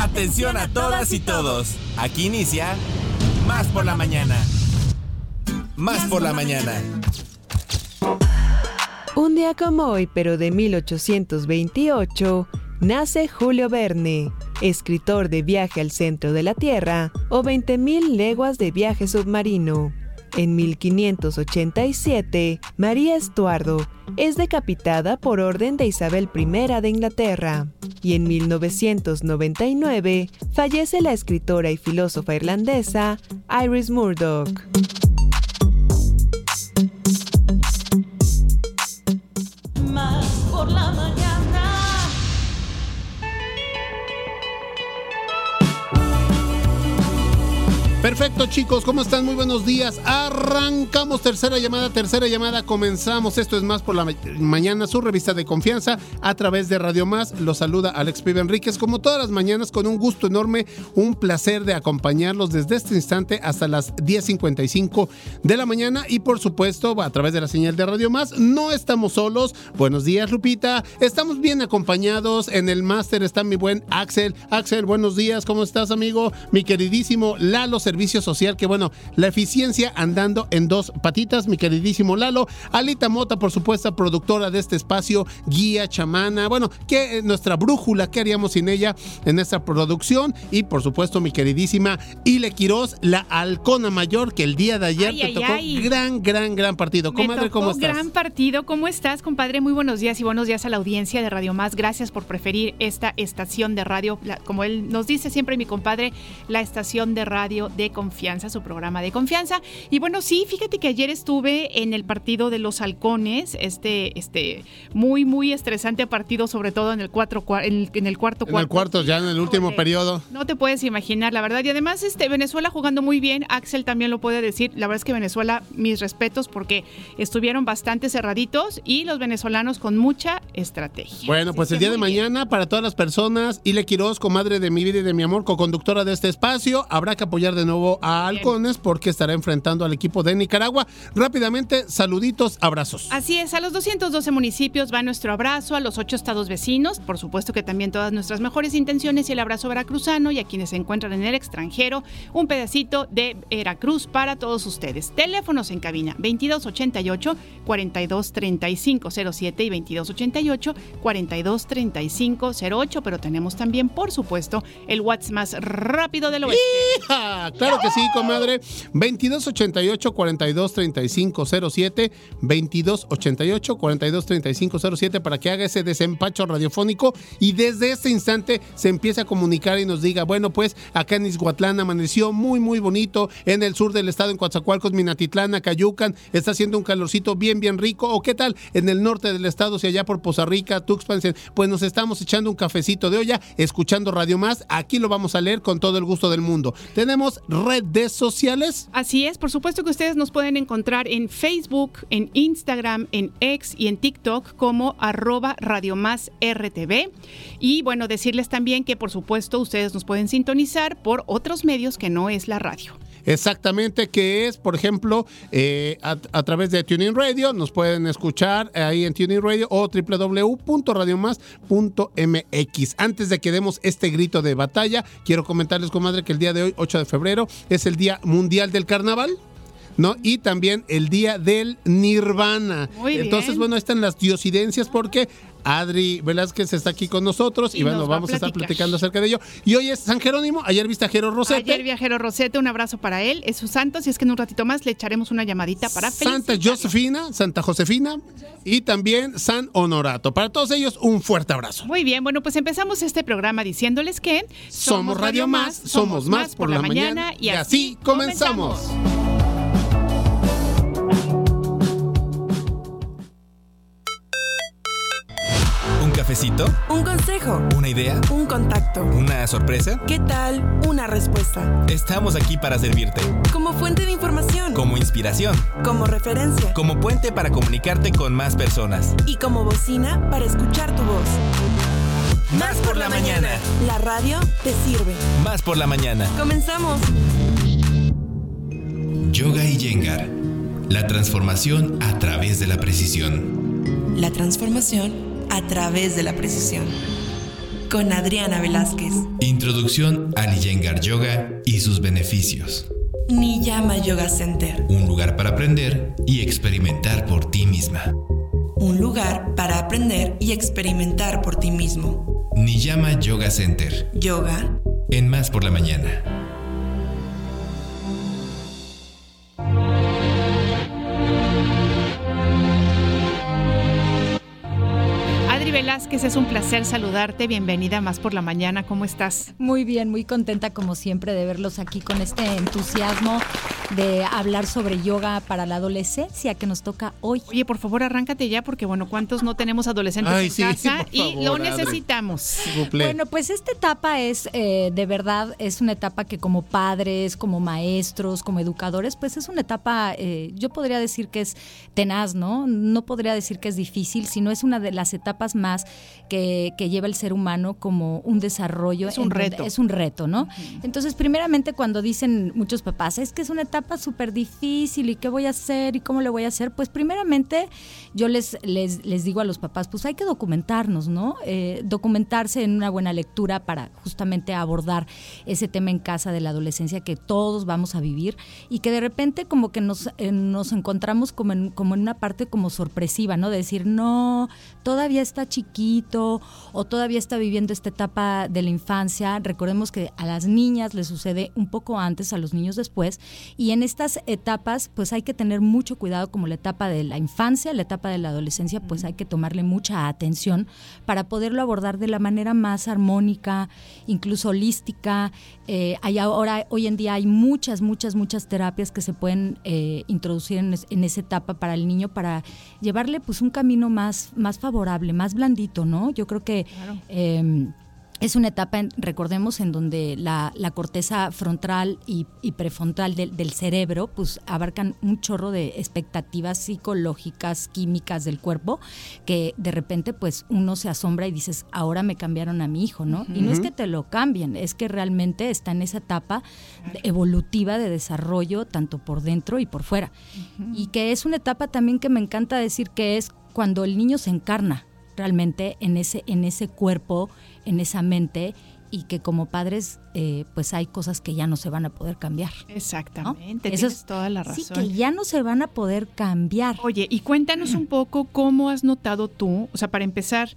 Atención a todas y todos. Aquí inicia Más por la mañana. Más por la mañana. Un día como hoy, pero de 1828, nace Julio Verne, escritor de Viaje al centro de la Tierra o 20.000 leguas de viaje submarino. En 1587, María Estuardo es decapitada por orden de Isabel I de Inglaterra. Y en 1999 fallece la escritora y filósofa irlandesa Iris Murdoch. Perfecto chicos, ¿cómo están? Muy buenos días. Arrancamos tercera llamada, tercera llamada, comenzamos. Esto es más por la mañana, su revista de confianza a través de Radio Más. Los saluda Alex Pibe Enríquez, como todas las mañanas, con un gusto enorme, un placer de acompañarlos desde este instante hasta las 10.55 de la mañana y por supuesto a través de la señal de Radio Más. No estamos solos. Buenos días Lupita, estamos bien acompañados. En el máster está mi buen Axel. Axel, buenos días, ¿cómo estás amigo? Mi queridísimo Lalo servicio social, que bueno, la eficiencia andando en dos patitas, mi queridísimo Lalo. Alita Mota, por supuesto, productora de este espacio, guía, chamana, bueno, que eh, nuestra brújula, ¿qué haríamos sin ella en esta producción? Y por supuesto, mi queridísima Ile Quiroz, la halcona mayor, que el día de ayer te tocó gran, gran, gran partido. Comadre, ¿cómo estás? Gran partido, ¿cómo estás, compadre? Muy buenos días y buenos días a la audiencia de Radio Más. Gracias por preferir esta estación de radio, como él nos dice siempre mi compadre, la estación de radio de confianza, su programa de confianza. Y bueno, sí, fíjate que ayer estuve en el partido de los halcones, este, este muy, muy estresante partido, sobre todo en el, cuatro, en el, en el cuarto cuarto. En el cuarto, ya en el último periodo. No te puedes imaginar, la verdad. Y además, este, Venezuela jugando muy bien, Axel también lo puede decir. La verdad es que Venezuela, mis respetos, porque estuvieron bastante cerraditos y los venezolanos con mucha estrategia. Bueno, pues el día de mañana, para todas las personas, Ile Quiroz, comadre de mi vida y de mi amor, co-conductora de este espacio, habrá que apoyar de nuevo a Halcones porque estará enfrentando al equipo de Nicaragua. Rápidamente, saluditos, abrazos. Así es, a los 212 municipios va nuestro abrazo, a los ocho estados vecinos, por supuesto que también todas nuestras mejores intenciones y el abrazo veracruzano y a quienes se encuentran en el extranjero, un pedacito de Veracruz para todos ustedes. Teléfonos en cabina 2288 423507 y 2288 423508, pero tenemos también, por supuesto, el WhatsApp más rápido del oeste. Claro que sí, comadre. 2288 423507 2288 423507 para que haga ese desempacho radiofónico y desde este instante se empiece a comunicar y nos diga, bueno, pues acá en Izhuatlán amaneció muy, muy bonito. En el sur del estado, en Coatzacoalcos, Minatitlán, Acayucan, está haciendo un calorcito bien, bien rico. ¿O qué tal? En el norte del estado, si allá por Poza Rica, Tuxpan, pues nos estamos echando un cafecito de olla, escuchando Radio Más. Aquí lo vamos a leer con todo el gusto del mundo. Tenemos redes sociales. Así es, por supuesto que ustedes nos pueden encontrar en Facebook, en Instagram, en X y en TikTok como arroba Radio Más RTV. Y bueno, decirles también que por supuesto ustedes nos pueden sintonizar por otros medios que no es la radio. Exactamente, que es, por ejemplo, eh, a, través de Tuning Radio, nos pueden escuchar ahí en Tuning Radio o www.radiomás.mx. Antes de que demos este grito de batalla, quiero comentarles, comadre, que el día de hoy, 8 de febrero, es el Día Mundial del Carnaval. ¿No? Y también el día del Nirvana. Entonces, bueno, están las diosidencias porque Adri Velázquez está aquí con nosotros y, bueno, vamos a, estar platicando acerca de ello. Y hoy es San Jerónimo, ayer viste a Jero Rosete. Ayer vi a Jero Rosete, un abrazo para él, es su santo, si es que en un ratito más le echaremos una llamadita para Santa Josefina, Santa Josefina y también San Honorato. Para todos ellos, un fuerte abrazo. Muy bien, bueno, pues empezamos este programa diciéndoles que somos, Radio Más, somos más por, la, mañana, y, así comenzamos. Cafecito? Un consejo. ¿Una idea? Un contacto. ¿Una sorpresa? ¿Qué tal? Una respuesta. Estamos aquí para servirte. Como fuente de información. Como inspiración. Como referencia. Como puente para comunicarte con más personas. Y como bocina para escuchar tu voz. Más por la mañana. La radio te sirve. Más por la mañana. Comenzamos. Yoga y Yengar. La transformación a través de la precisión. La transformación a través de la precisión. con Adriana Velázquez. Introducción al Iyengar Yoga y sus beneficios. Niyama Yoga Center. Un lugar para aprender y experimentar por ti misma. Un lugar para aprender y experimentar por ti mismo. Niyama Yoga Center. Yoga. En Más por la Mañana. Velázquez, es un placer saludarte. Bienvenida más por la mañana. ¿Cómo estás? Muy bien, muy contenta como siempre de verlos aquí con este entusiasmo de hablar sobre yoga para la adolescencia que nos toca hoy. Oye, por favor, arráncate ya porque, bueno, ¿cuántos no tenemos adolescentes Ay, en sí, casa? y lo Adri. necesitamos. Bueno, pues esta etapa es, eh, de verdad, es una etapa que como padres, como maestros, como educadores, pues es una etapa, eh, yo podría decir que es tenaz, ¿no? No podría decir que es difícil, sino es una de las etapas más que, que lleva el ser humano como un desarrollo. Es un en reto. Es un reto, ¿no? Entonces, primeramente, cuando dicen muchos papás, es que es una etapa súper difícil y qué voy a hacer y cómo le voy a hacer, pues primeramente yo les, les, les digo a los papás, pues hay que documentarnos, ¿no? Eh, documentarse en una buena lectura para justamente abordar ese tema en casa de la adolescencia que todos vamos a vivir y que de repente como que nos, eh, nos encontramos como en, como en una parte como sorpresiva, ¿no? De decir, no, todavía está chiquito o todavía está viviendo esta etapa de la infancia. Recordemos que a las niñas les sucede un poco antes, a los niños después. Y en estas etapas, pues hay que tener mucho cuidado, como la etapa de la infancia, la etapa de la adolescencia, pues hay que tomarle mucha atención para poderlo abordar de la manera más armónica, incluso holística. Eh, hay ahora, hoy en día hay muchas, muchas, muchas terapias que se pueden eh, introducir en, es- en esa etapa para el niño para llevarle pues un camino más, más favorable, más blandito, ¿no? Yo creo que eh, es una etapa, recordemos, en donde la, la corteza frontal y, y prefrontal del, del cerebro pues abarcan un chorro de expectativas psicológicas, químicas del cuerpo, que de repente pues uno se asombra y dices, ahora me cambiaron a mi hijo, ¿no? Y no es que te lo cambien, es que realmente está en esa etapa evolutiva de desarrollo tanto por dentro y por fuera. Y que es una etapa también que me encanta decir que es cuando el niño se encarna realmente en ese, en ese cuerpo, en esa mente y que como padres eh, pues hay cosas que ya no se van a poder cambiar. ¿no? Exactamente, Eso tienes es- toda la Sí, razón. que ya no se van a poder cambiar. Oye, y cuéntanos un poco cómo has notado tú, o sea, para empezar,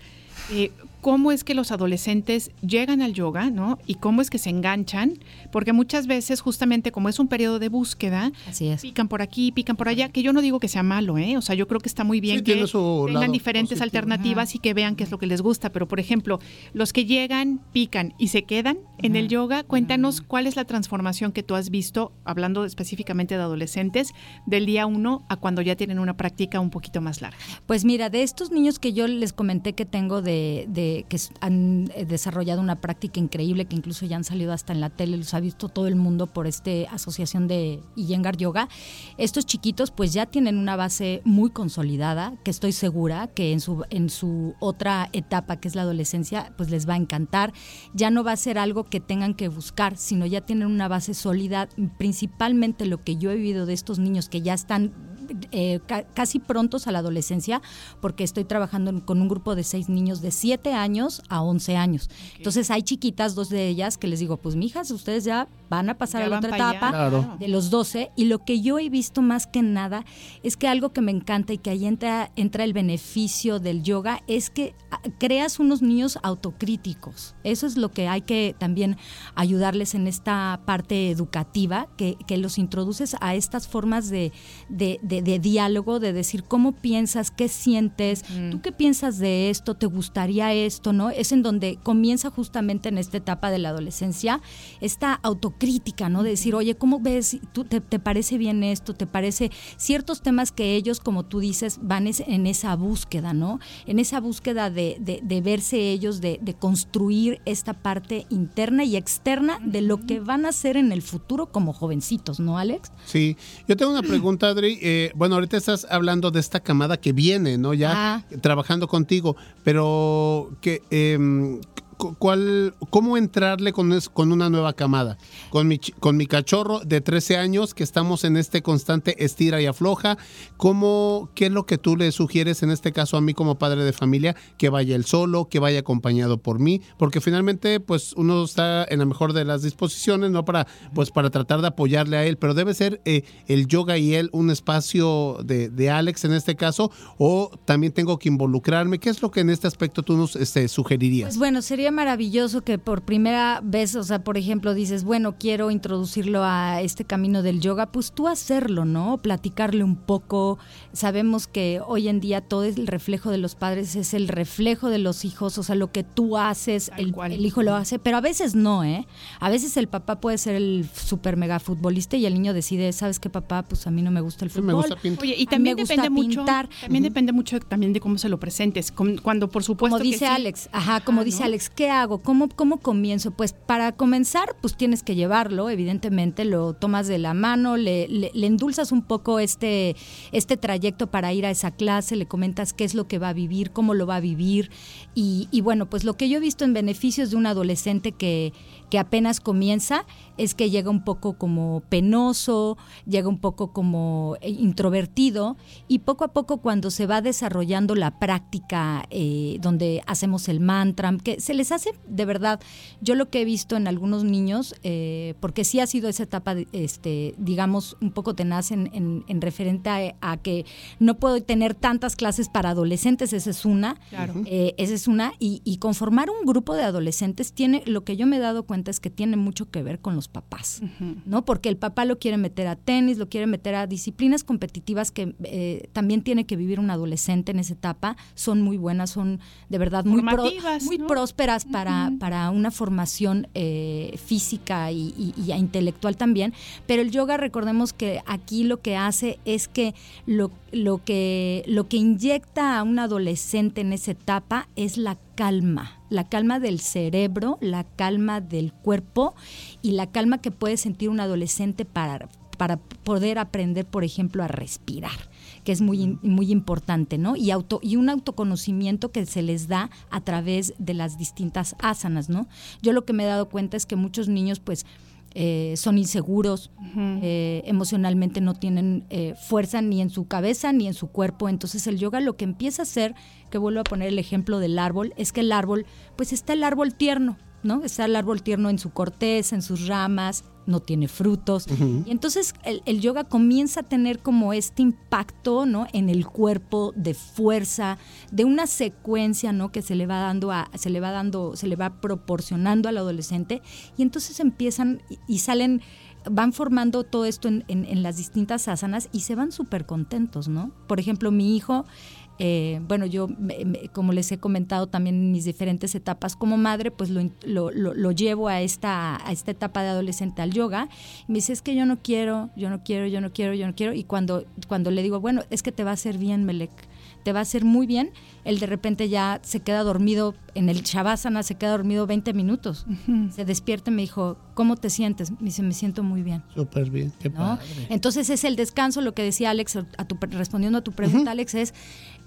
eh, cómo es que los adolescentes llegan al yoga, ¿no? Y cómo es que se enganchan, porque muchas veces justamente como es un periodo de búsqueda, Así es. pican por aquí, pican por allá, que yo no digo que sea malo, ¿eh? O sea, yo creo que está muy bien Sí, que tengan lado diferentes positivo. alternativas y que vean qué es lo que les gusta, pero por ejemplo, los que llegan, pican y se quedan en el yoga, cuéntanos cuál es la transformación que tú has visto, hablando específicamente de adolescentes, del día uno a cuando ya tienen una práctica un poquito más larga. Pues mira, de estos niños que yo les comenté que tengo de, de que han eh, desarrollado una práctica increíble, que incluso ya han salido hasta en la tele, los ha visto todo el mundo por este asociación de Iyengar Yoga. Estos chiquitos pues ya tienen una base muy consolidada, que estoy segura que en su en su otra etapa que es la adolescencia, pues les va a encantar. Ya no va a ser algo que tengan que buscar, sino ya tienen una base sólida, principalmente lo que yo he vivido de estos niños que ya están eh, ca- casi prontos a la adolescencia, porque estoy trabajando en- con un grupo de seis niños de 7 años a 11 años. Entonces hay chiquitas, dos de ellas, que les digo, pues mijas, ustedes ya van a pasar Ya a la otra etapa Claro. de los 12 y lo que yo he visto más que nada es que algo que me encanta y que ahí entra, entra el beneficio del yoga es que ah, creas unos niños autocríticos. Eso es lo que hay que también ayudarles en esta parte educativa, que, que los introduces a estas formas de, de- de- de diálogo, de decir cómo piensas, qué sientes, tú qué piensas de esto, te gustaría esto, ¿no? Es en donde comienza justamente en esta etapa de la adolescencia esta autocrítica, ¿no? De decir, oye, ¿cómo ves? ¿Tú, te, te parece bien esto? ¿Te parece ciertos temas que ellos, como tú dices, van es- en esa búsqueda, ¿no? En esa búsqueda de, de- de verse ellos, de, de construir esta parte interna y externa de lo que van a hacer en el futuro como jovencitos, ¿no, Alex? Sí, yo tengo una pregunta, Adri. Eh, bueno, ahorita estás hablando de esta camada que viene, ¿no? Ya Ah. trabajando contigo, pero que, em, cuál, cómo entrarle con, con una nueva camada. Con mi, con mi cachorro de 13 años que estamos en este constante estira y afloja, ¿cómo, ¿qué es lo que tú le sugieres en este caso a mí como padre de familia? Que vaya él solo, que vaya acompañado por mí, porque finalmente pues uno está en la mejor de las disposiciones, ¿no? Para, pues, para tratar de apoyarle a él, pero debe ser eh, el yoga y él un espacio de, de Alex en este caso, o también tengo que involucrarme. ¿Qué es lo que en este aspecto tú nos este, sugerirías? Pues bueno, sería maravilloso que por primera vez, o sea, por ejemplo, dices, bueno, quiero introducirlo a este camino del yoga, pues tú hacerlo, ¿no? Platicarle un poco. Sabemos que hoy en día todo es el reflejo de los padres, es el reflejo de los hijos, o sea, lo que tú haces, el, el, hijo lo hace, pero a veces no, ¿eh? A veces el papá puede ser el super mega futbolista y el niño decide, ¿sabes qué, papá? Pues a mí no me gusta el fútbol. Me gusta pintar. Oye, y también depende mucho, también depende mucho también de cómo se lo presentes, cuando por supuesto Como dice Alex, ajá, como ah, dice Alex, ¿qué hago? ¿Cómo, ¿Cómo comienzo? Pues para comenzar, pues tienes que llevarlo, evidentemente, lo tomas de la mano, le, le, endulzas un poco este, este trayecto para ir a esa clase, le comentas qué es lo que va a vivir, cómo lo va a vivir. Y, y bueno, pues lo que yo he visto en beneficios de un adolescente que, que apenas comienza es que llega un poco como penoso, llega un poco como eh, introvertido y poco a poco cuando se va desarrollando la práctica eh, donde hacemos el mantra, que se les hace de verdad, yo lo que he visto en algunos niños, eh, porque sí ha sido esa etapa, este, digamos, un poco tenaz en, en, referente a, que no puedo tener tantas clases para adolescentes, esa es una, esa es una, y, y conformar un grupo de adolescentes tiene, lo que yo me he dado cuenta, es que tiene mucho que ver con los papás, ¿no? Porque el papá lo quiere meter a tenis, lo quiere meter a disciplinas competitivas que eh, también tiene que vivir un adolescente en esa etapa, son muy buenas, son de verdad muy, muy prósperas para, para una formación eh, física y, intelectual también, pero el yoga recordemos que aquí lo que hace es que lo, lo que lo que inyecta a un adolescente en esa etapa es la calma, la calma del cerebro, la calma del cuerpo y la calma que puede sentir un adolescente para, para poder aprender, por ejemplo, a respirar que es muy, muy importante, ¿no? Y, auto, y un autoconocimiento que se les da a través de las distintas asanas, ¿no? Yo lo que me he dado cuenta es que muchos niños, pues, eh, son inseguros, eh, emocionalmente no tienen eh, fuerza ni en su cabeza ni en su cuerpo. Entonces el yoga lo que empieza a hacer, que vuelvo a poner el ejemplo del árbol, es que el árbol, pues está el árbol tierno, ¿no? Está el árbol tierno en su corteza, en sus ramas, no tiene frutos. Y entonces el, yoga comienza a tener como este impacto, ¿no? En el cuerpo de fuerza, de una secuencia, ¿no? Que se le va dando a, se le va dando, se le va proporcionando al adolescente. Y entonces empiezan y, salen van formando todo esto en, en, las distintas asanas y se van súper contentos, ¿no? Por ejemplo, mi hijo eh, bueno, yo, como les he comentado también en mis diferentes etapas como madre, pues lo, lo, llevo a esta, a esta etapa de adolescente al yoga. Y me dice, es que yo no quiero, yo no quiero, yo no quiero, yo no quiero. Y cuando, cuando le digo, bueno, es que te va a hacer bien, Melek, te va a hacer muy bien, él de repente ya se queda dormido en el Shavasana, se queda dormido 20 minutos. Se despierta y me dijo, ¿cómo te sientes? Me dice, me siento muy bien. Súper bien, qué padre. Entonces es el descanso, lo que decía Alex, a tu, respondiendo a tu pregunta, Alex, es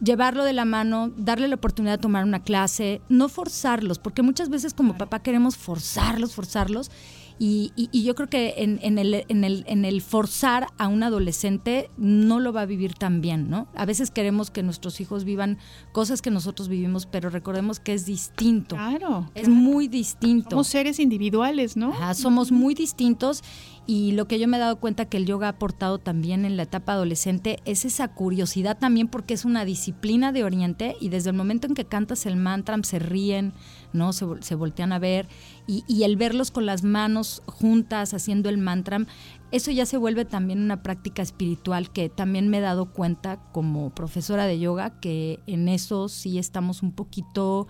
llevarlo de la mano, darle la oportunidad de tomar una clase, no forzarlos, porque muchas veces como papá queremos forzarlos, forzarlos y, y, yo creo que en, en, el, en, el, en el forzar a un adolescente no lo va a vivir tan bien, ¿no? A veces queremos que nuestros hijos vivan cosas que nosotros vivimos, pero recordemos que es distinto. Claro. Es muy distinto. Somos seres individuales, ¿no? somos muy distintos y lo que yo me he dado cuenta que el yoga ha aportado también en la etapa adolescente es esa curiosidad también porque es una disciplina de Oriente y desde el momento en que cantas el mantra se ríen, ¿no? Se, se voltean a ver y, el verlos con las manos juntas haciendo el mantra, eso ya se vuelve también una práctica espiritual que también me he dado cuenta como profesora de yoga que en eso sí estamos un poquito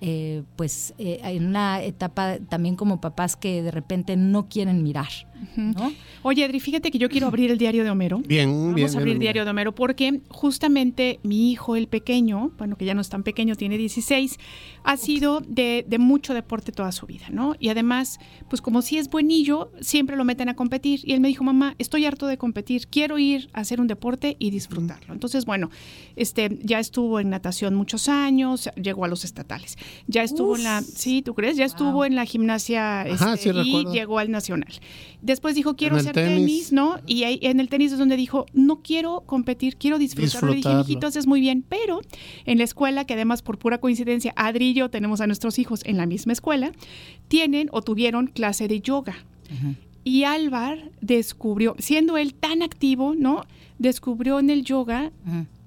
eh, pues eh, en una etapa también como papás que de repente no quieren mirar. Oye, Adri, fíjate que yo quiero abrir el diario de Homero. Bien, Vamos bien. Vamos a abrir el diario de Homero porque justamente mi hijo, el pequeño, bueno, que ya no es tan pequeño, tiene 16, ha sido de, mucho deporte toda su vida, ¿no? Y además, pues como si es buenillo, siempre lo meten a competir. Y él me dijo, mamá, estoy harto de competir, quiero ir a hacer un deporte y disfrutarlo. Entonces, bueno, este, ya estuvo en natación muchos años, llegó a los estatales. Ya estuvo en la, sí, ¿tú crees? Ya estuvo en la gimnasia Ajá, este, sí, y recuerdo. llegó al nacional. Después dijo, quiero hacer tenis. tenis. ¿no? Y ahí, en el tenis es donde dijo, no quiero competir, quiero disfrutarlo. Le dije, Disfrutarlo. mijito, haces muy bien. Pero en la escuela, que además por pura coincidencia, Adri y yo tenemos a nuestros hijos en la misma escuela, tienen o tuvieron clase de yoga. Y Álvar descubrió, siendo él tan activo, ¿no? Descubrió en el yoga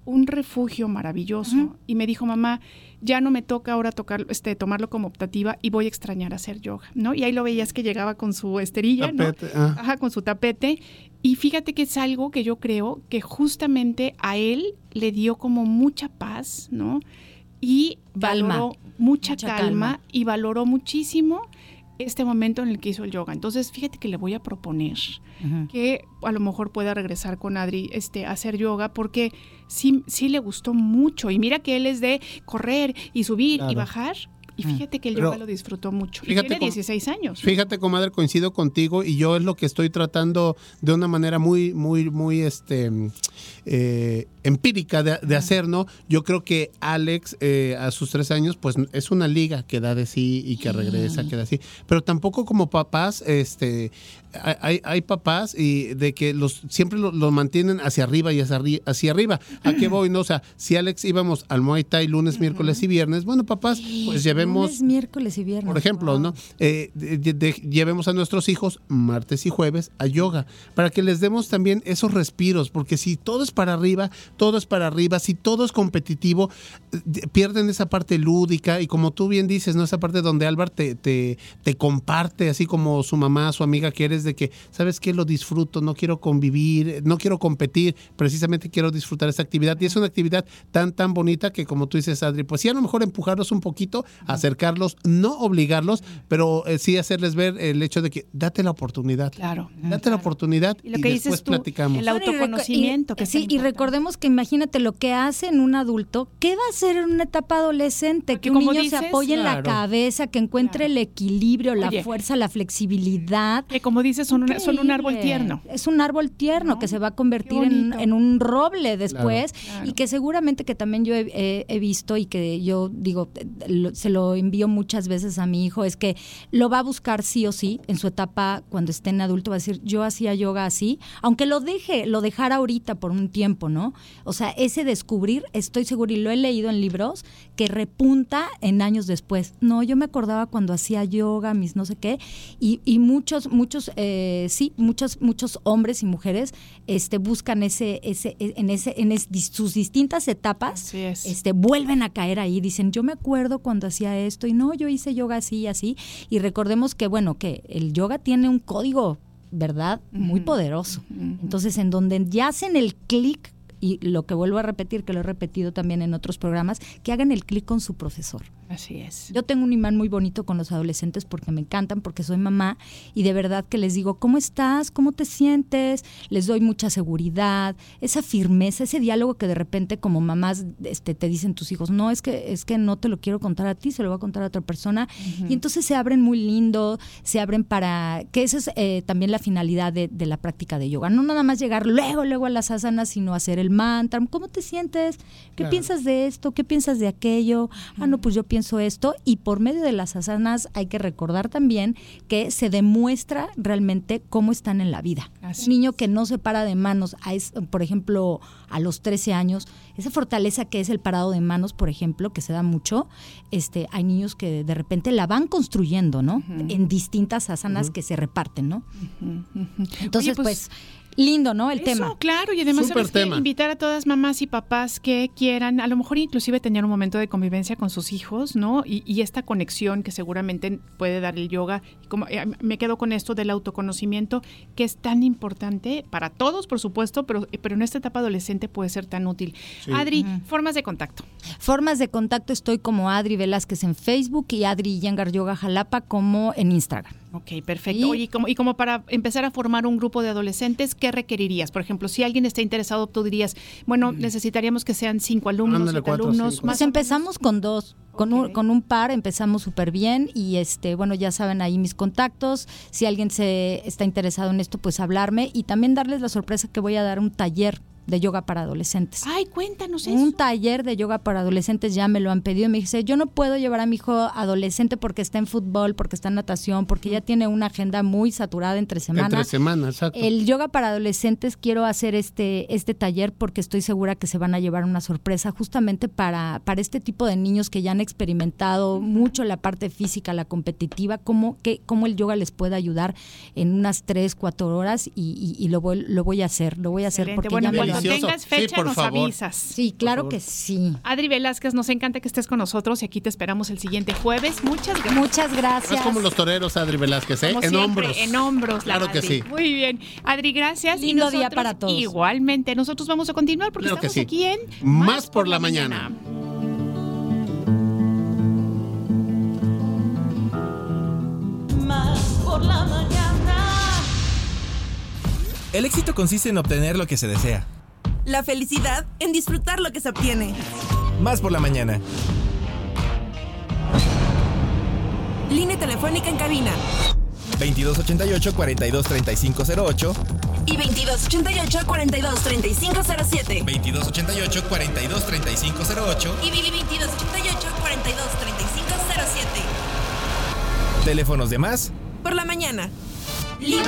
un refugio maravilloso y me dijo, mamá, ya no me toca ahora tocar, este, tomarlo como optativa y voy a extrañar hacer yoga, ¿no? Y ahí lo veías que llegaba con su esterilla, ¿no? Ah. Ajá, con su tapete. Y fíjate que es algo que yo creo que justamente a él le dio como mucha paz, ¿no? Y Calma. valoró mucha, Mucha calma, calma. y valoró muchísimo este momento en el que hizo el yoga. Entonces, fíjate que le voy a proponer que a lo mejor pueda regresar con Adri este, a hacer yoga porque sí, sí le gustó mucho. Y mira que él es de correr y subir y bajar. Y fíjate que el Pero, yoga lo disfrutó mucho. Y fíjate tiene cómo- 16 años. Fíjate, comadre, coincido contigo y yo es lo que estoy tratando de una manera muy, muy, muy, este, eh, empírica de, de hacer, ¿no? Yo creo que Alex eh, a sus tres años, pues es una liga que da de sí y que regresa, que da así. Pero tampoco como papás, este, hay- papás y de que los siempre los lo mantienen hacia arriba y hacia, arri- hacia arriba. ¿A qué voy? No, o sea, si Alex íbamos al Muay Thai lunes, miércoles y viernes, bueno, papás, pues llevemos Lunes, miércoles y viernes. por ejemplo, Wow. ¿no? Eh, de- de- de- llevemos a nuestros hijos martes y jueves a yoga, para que les demos también esos respiros, porque si todo es para arriba, todo es para arriba, si todo es competitivo, eh, de- pierden esa parte lúdica y como tú bien dices, ¿no? Esa parte donde Álvaro te, te, te comparte, así como su mamá, su amiga que eres, de que, ¿sabes qué? Lo disfruto, no quiero convivir, no quiero competir, precisamente quiero disfrutar esta actividad. Y es una actividad tan, tan bonita que como tú dices, Adri, pues sí, a lo mejor empujarlos un poquito, acercarlos, no obligarlos, pero eh, sí hacerles ver el hecho de que date la oportunidad. Claro. Date la oportunidad Y y, lo que después dices tú, platicamos. el autoconocimiento, y- que sí, y recordemos que imagínate lo que hace en un adulto, ¿qué va a hacer en una etapa adolescente? Porque que un niño dices, se apoye en la cabeza, que encuentre el equilibrio, la Oye. fuerza, la flexibilidad. Que como dices, son, una- son un árbol tierno. Es un árbol tierno ¿No? que se va a convertir en, un roble después Claro. y que seguramente que también yo he, he- he visto y que yo digo, lo- se lo envío muchas veces a mi hijo, es que lo va a buscar sí o sí en su etapa cuando esté en adulto, va a decir, yo hacía yoga así, aunque lo deje, lo dejara ahorita por un tiempo, ¿no? O sea, ese descubrir, estoy segura y lo he leído en libros, que repunta en años después. No, yo me acordaba cuando hacía yoga, mis no sé qué, y, y muchos, muchos, eh, sí, muchos, muchos hombres y mujeres este, buscan ese, ese, en ese, en es- sus distintas etapas, es. este, vuelven a caer ahí, dicen, yo me acuerdo cuando hacía esto, y no, yo hice yoga así y así, y recordemos que, bueno, que el yoga tiene un código, ¿verdad? Muy poderoso. Entonces, en donde ya hacen el clic, y lo que vuelvo a repetir, que lo he repetido también en otros programas, que hagan el clic con su profesor. Así es. Yo tengo un imán muy bonito con los adolescentes porque me encantan, porque soy mamá y de verdad que les digo, ¿cómo estás? ¿Cómo te sientes? Les doy mucha seguridad, esa firmeza, ese diálogo que de repente como mamás este, te dicen tus hijos, no, es que, es que no te lo quiero contar a ti, se lo voy a contar a otra persona. Y entonces se abren muy lindo, se abren para, que esa es eh, también la finalidad de, de la práctica de yoga. No nada más llegar luego, luego a las asanas, sino hacer el mantra. ¿Cómo te sientes? ¿Qué Claro. piensas de esto? ¿Qué piensas de aquello? Ah, no, pues yo pienso esto. Y por medio de las asanas hay que recordar también que se demuestra realmente cómo están en la vida. Así Un niño que no se para de manos, a es- por ejemplo, a los 13 años, esa fortaleza que es el parado de manos, por ejemplo, que se da mucho, este, hay niños que de repente la van construyendo, ¿no? En distintas asanas que se reparten, ¿no? Entonces, Oye, pues, lindo, ¿no? El Eso, tema. claro, y además ¿sabes invitar a todas mamás y papás que quieran, a lo mejor inclusive tener un momento de convivencia con sus hijos, ¿no? Y, y esta conexión que seguramente puede dar el yoga. Y como eh, me quedo con esto del autoconocimiento, que es tan importante para todos, por supuesto, pero, pero en esta etapa adolescente puede ser tan útil. Adri, formas de contacto. Formas de contacto estoy como Adri Velázquez en Facebook y Adri Yangar Yoga Jalapa como en Instagram. Ok, perfecto. Y- Oye, y como, y como para empezar a formar un grupo de adolescentes, ¿qué requerirías? Por ejemplo, si alguien está interesado, tú dirías, bueno, necesitaríamos que sean cinco alumnos, Ándale, siete cuatro, alumnos, cinco. más Pues empezamos con dos. Con, un, con un par empezamos súper bien y este bueno ya saben ahí mis contactos si alguien se está interesado en esto pues hablarme y también darles la sorpresa que voy a dar un taller de yoga para adolescentes. Ay, cuéntanos eso. Un taller de yoga para adolescentes ya me lo han pedido. Me dice, yo no puedo llevar a mi hijo adolescente porque está en fútbol, porque está en natación, porque ya tiene una agenda muy saturada entre semana. Entre semana, exacto. El yoga para adolescentes quiero hacer este, este taller porque estoy segura que se van a llevar una sorpresa justamente para, para este tipo de niños que ya han experimentado mucho la parte física, la competitiva, cómo, que, cómo el yoga les puede ayudar en unas tres, cuatro horas y, y, lo, voy, lo voy a hacer, lo voy a hacer Excelente. porque Bueno, ya me cuando tengas Sí, fecha por nos favor. avisas. Sí, claro que sí. Adri Velázquez, nos encanta que estés con nosotros y aquí te esperamos el siguiente jueves. Muchas gracias. Muchas No gracias. es como los toreros, Adri Velázquez, ¿eh? Como en siempre, hombros. En hombros, la Claro que sí. Muy bien. Adri, gracias. y Lindo día nosotros para todos. Igualmente, nosotros vamos a continuar porque Claro estamos sí. aquí en Más por la mañana. Más por la mañana. El éxito consiste en obtener lo que se desea. La felicidad en disfrutar lo que se obtiene. Más por la mañana. Línea telefónica en cabina 2288 423508 y 2288 423507 2288 423508 y 2288 423507 Teléfonos de más. por la mañana. Libros,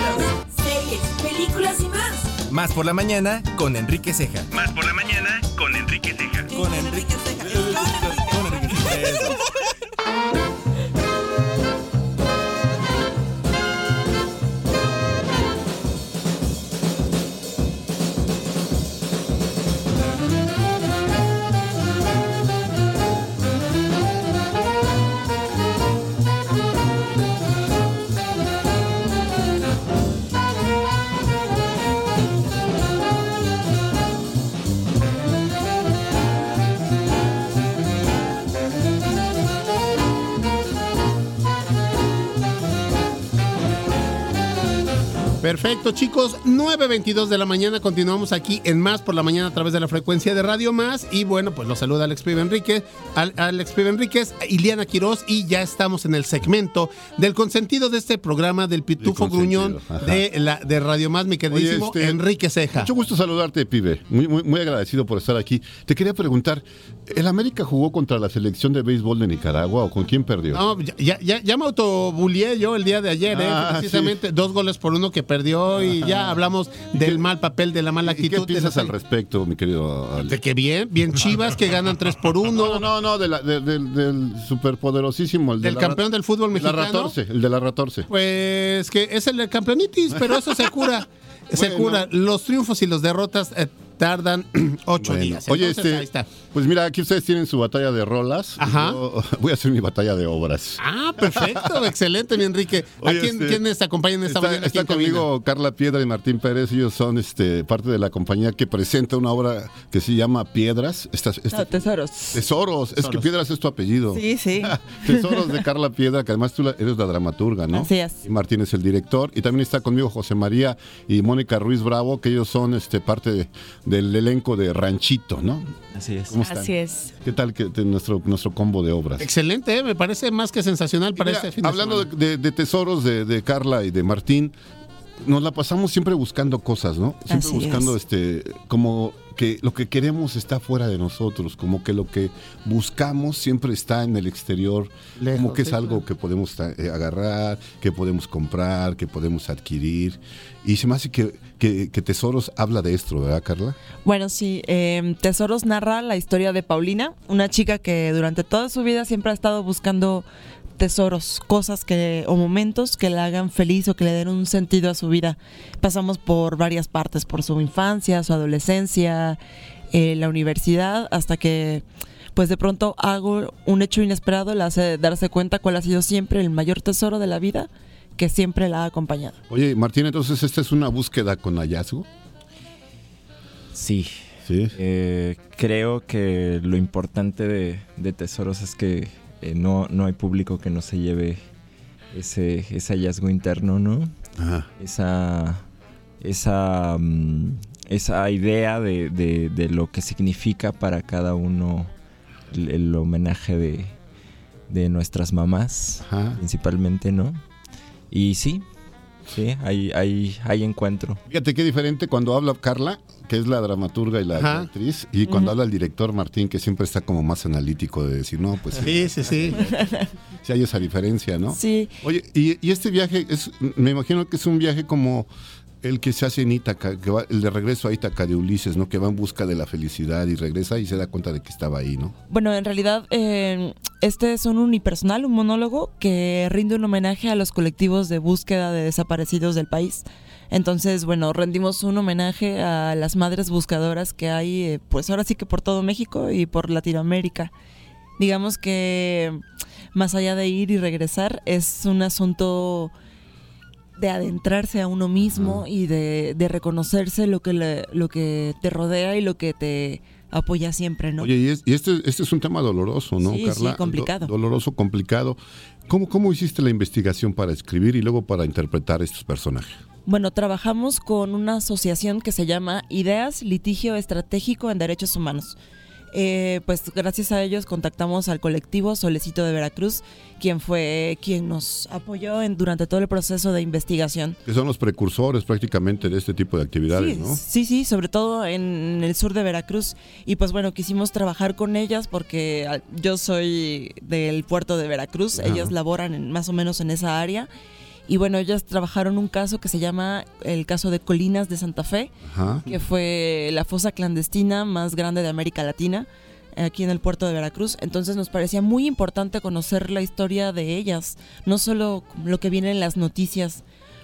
series, películas y más. Más por la mañana con Enrique Ceja. Más por la mañana con Enrique Ceja. Con Enrique Con Enrique Ceja. Perfecto, chicos. 9.22 de la mañana. Continuamos aquí en Más por la mañana a través de la frecuencia de Radio Más. Y bueno, pues los saluda Alex Pibe Enríquez, Al- Alex Pibe Enríquez, Iliana Quiroz. Y ya estamos en el segmento del consentido de este programa del Pitufo Gruñón de, la, de Radio Más, mi queridísimo Oye, este, Enrique Ceja. Mucho gusto saludarte, pibe. Muy, muy, muy agradecido por estar aquí. Te quería preguntar, ¿el América jugó contra la selección de béisbol de Nicaragua o con quién perdió? No, ya, ya, ya, ya me autobulié yo el día de ayer, ¿eh? Ah, precisamente dos goles por uno que perdió y ya hablamos del mal papel, de la mala ¿Y qué actitud. de piensas al respecto, mi querido Ale? De que bien, bien Chivas que ganan 3 por 1. No, no, no, de la- de- del, del superpoderosísimo. El de Del la campeón del fútbol de la mexicano. Ratorce, el de la Ratorce. Pues que es el de campeonitis, pero eso se cura. Se Bueno. cura. Los triunfos y las derrotas eh, tardan ocho Bueno, días. Oye, este, ahí está. pues mira, aquí ustedes tienen su batalla de rolas. Ajá. Yo voy a hacer mi batalla de obras. Ah, perfecto, excelente, mi Enrique. ¿A Oye, quién, este, quiénes acompañan esta Está, mañana? está conmigo Carla Piedra y Martín Pérez. Ellos son este, parte de la compañía que presenta una obra que se llama Piedras. Estas, este- No, tesoros. Tesoros. Es que Piedras es tu apellido. Sí, sí. Tesoros de Carla Piedra, que además tú la- eres la dramaturga, ¿no? Así es. Y Martín es el director. Y también está conmigo José María y Mónica Ruiz Bravo, que ellos son este, parte de- del elenco de Ranchito, ¿no? Así es. ¿Cómo están? Así es. ¿Qué tal que, de nuestro, nuestro combo de obras? Excelente, eh, me parece más que sensacional para Mira, este fin de hablando semana. de, de- de tesoros de, de Carla y de Martín, nos la pasamos siempre buscando cosas, ¿no? Siempre Así buscando es. este como que lo que queremos está fuera de nosotros, como que lo que buscamos siempre está en el exterior, Lejos, como que es sí, algo claro. que podemos eh, agarrar, que podemos comprar, que podemos adquirir. Y se me hace que, que- que Tesoros habla de esto, ¿verdad, Carla? Bueno, sí, eh, Tesoros narra la historia de Paulina, una chica que durante toda su vida siempre ha estado buscando tesoros, cosas que o momentos que la hagan feliz o que le den un sentido a su vida. Pasamos por varias partes, por su infancia, su adolescencia, eh, la universidad, hasta que pues de pronto algo, un hecho inesperado le hace darse cuenta cuál ha sido siempre el mayor tesoro de la vida que siempre la ha acompañado. Oye, Martín, entonces esta es una búsqueda con hallazgo. Sí. Sí. Eh, creo que lo importante de, de Tesoros es que eh, no, no hay público que no se lleve ese, ese hallazgo interno, ¿no? Ajá. Esa, esa, mm, esa idea de, de- de lo que significa para cada uno el, el homenaje de, de nuestras mamás, principalmente, ¿no? Y sí, sí, hay, hay, hay encuentro. Fíjate qué diferente cuando habla Carla, que es la dramaturga y la Ajá. actriz, y cuando habla el director Martín, que siempre está como más analítico de decir, no, pues Sí, sí, sí. sí hay esa diferencia, ¿no? Sí. Oye, y, y este viaje, es, me imagino que es un viaje como el que se hace en Ítaca, que va, el de regreso a Ítaca de Ulises, ¿no? Que va en busca de la felicidad y regresa y se da cuenta de que estaba ahí, ¿no? Bueno, en realidad eh, este es un unipersonal, un monólogo que rinde un homenaje a los colectivos de búsqueda de desaparecidos del país. Entonces, bueno, rendimos un homenaje a las madres buscadoras que hay, eh, pues ahora sí que por todo México y por Latinoamérica. Digamos que más allá de ir y regresar, es un asunto de adentrarse a uno mismo y de, de reconocerse lo que, le- lo que te rodea y lo que te apoya siempre, ¿no? Oye, y, es- y este, este es un tema doloroso, ¿no, Sí, sí, Carla? complicado. Do- doloroso, complicado. ¿Cómo, ¿Cómo hiciste la investigación para escribir y luego para interpretar estos personajes? Bueno, trabajamos con una asociación que se llama Ideas Litigio Estratégico en Derechos Humanos. Eh, pues gracias a ellos contactamos al colectivo Solecito de Veracruz, quien fue quien nos apoyó en, durante todo el proceso de investigación. Que son los precursores prácticamente de este tipo de actividades, Sí, ¿no? sí, sí, sobre todo en el sur de Veracruz. Y pues bueno, quisimos trabajar con ellas porque ah, yo soy del puerto de Veracruz, Ajá. ellas laboran en- más o menos en esa área. Y bueno, ellas trabajaron un caso que se llama el caso de Colinas de Santa Fe, Ajá. que fue la fosa clandestina más grande de América Latina, aquí en el puerto de Veracruz. Entonces nos parecía muy importante conocer la historia de ellas, no solo lo que viene en las noticias,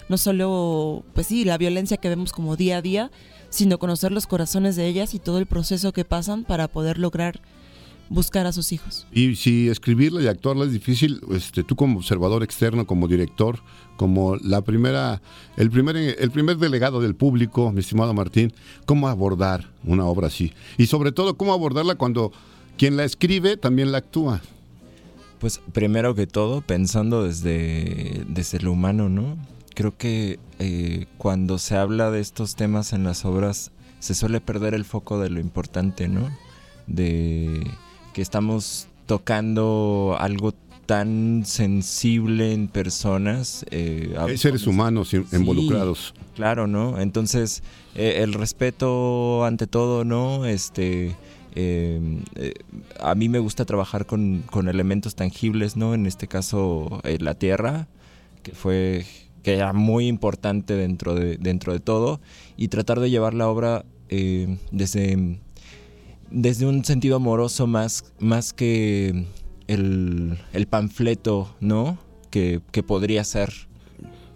no solo, pues sí, la violencia que vemos como día a día, sino conocer los corazones de ellas y todo el proceso que pasan para poder lograr buscar a sus hijos. Y si escribirla y actuarla es difícil, este, tú como observador externo, como director, como la primera, el primer, el primer delegado del público, mi estimado Martín, ¿cómo abordar una obra así? Y sobre todo, ¿cómo abordarla cuando quien la escribe también la actúa? Pues primero que todo, pensando desde, desde lo humano, ¿no? Creo que eh, cuando se habla de estos temas en las obras, se suele perder el foco de lo importante, ¿no? De que estamos tocando algo tan sensible en personas. eh, Hay seres humanos Sí, involucrados. Claro, ¿no? Entonces, eh, el respeto ante todo, ¿no? Este, eh, eh, a mí me gusta trabajar con, con elementos tangibles, ¿no? En este caso, eh, la tierra, que fue que era muy importante dentro de, dentro de todo, y tratar de llevar la obra eh, desde, desde un sentido amoroso más, más que el, el panfleto, ¿no? Que, que podría ser.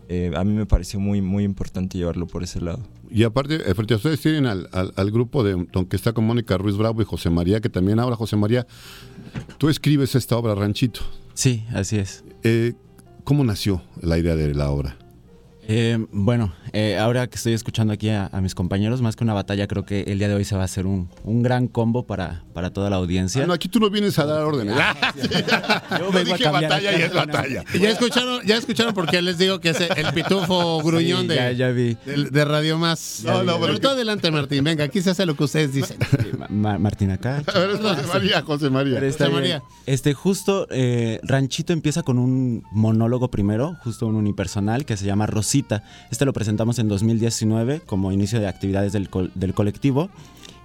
Eh, a mí me pareció muy, muy importante llevarlo por ese lado. Y aparte, eh, frente a ustedes tienen al, al- al grupo de que está con Mónica Ruiz Bravo y José María, que también ahora José María, tú escribes esta obra, Ranchito. Sí, así es. Eh, ¿Cómo nació la idea de la obra? Eh, bueno, eh, ahora que estoy escuchando aquí a, a mis compañeros, más que una batalla, creo que el día de hoy se va a hacer un, un gran combo para, para toda la audiencia. Ah, no, aquí tú no vienes a dar órdenes. Yo Yo a dije batalla y es batalla. Ya escucharon, ya escucharon porque les digo que es el pitufo gruñón Sí, de, ya- ya vi. de, de Radio Más. Ya vi. pero tú adelante, Martín. Venga, aquí se hace lo que ustedes dicen. Ma- Martín acá. A ver, es José María, José María. José. María. Este, justo, eh, Ranchito empieza con un monólogo primero, justo un unipersonal que se llama Rosita. Este lo presentamos en 2019 como inicio de actividades del, del colectivo.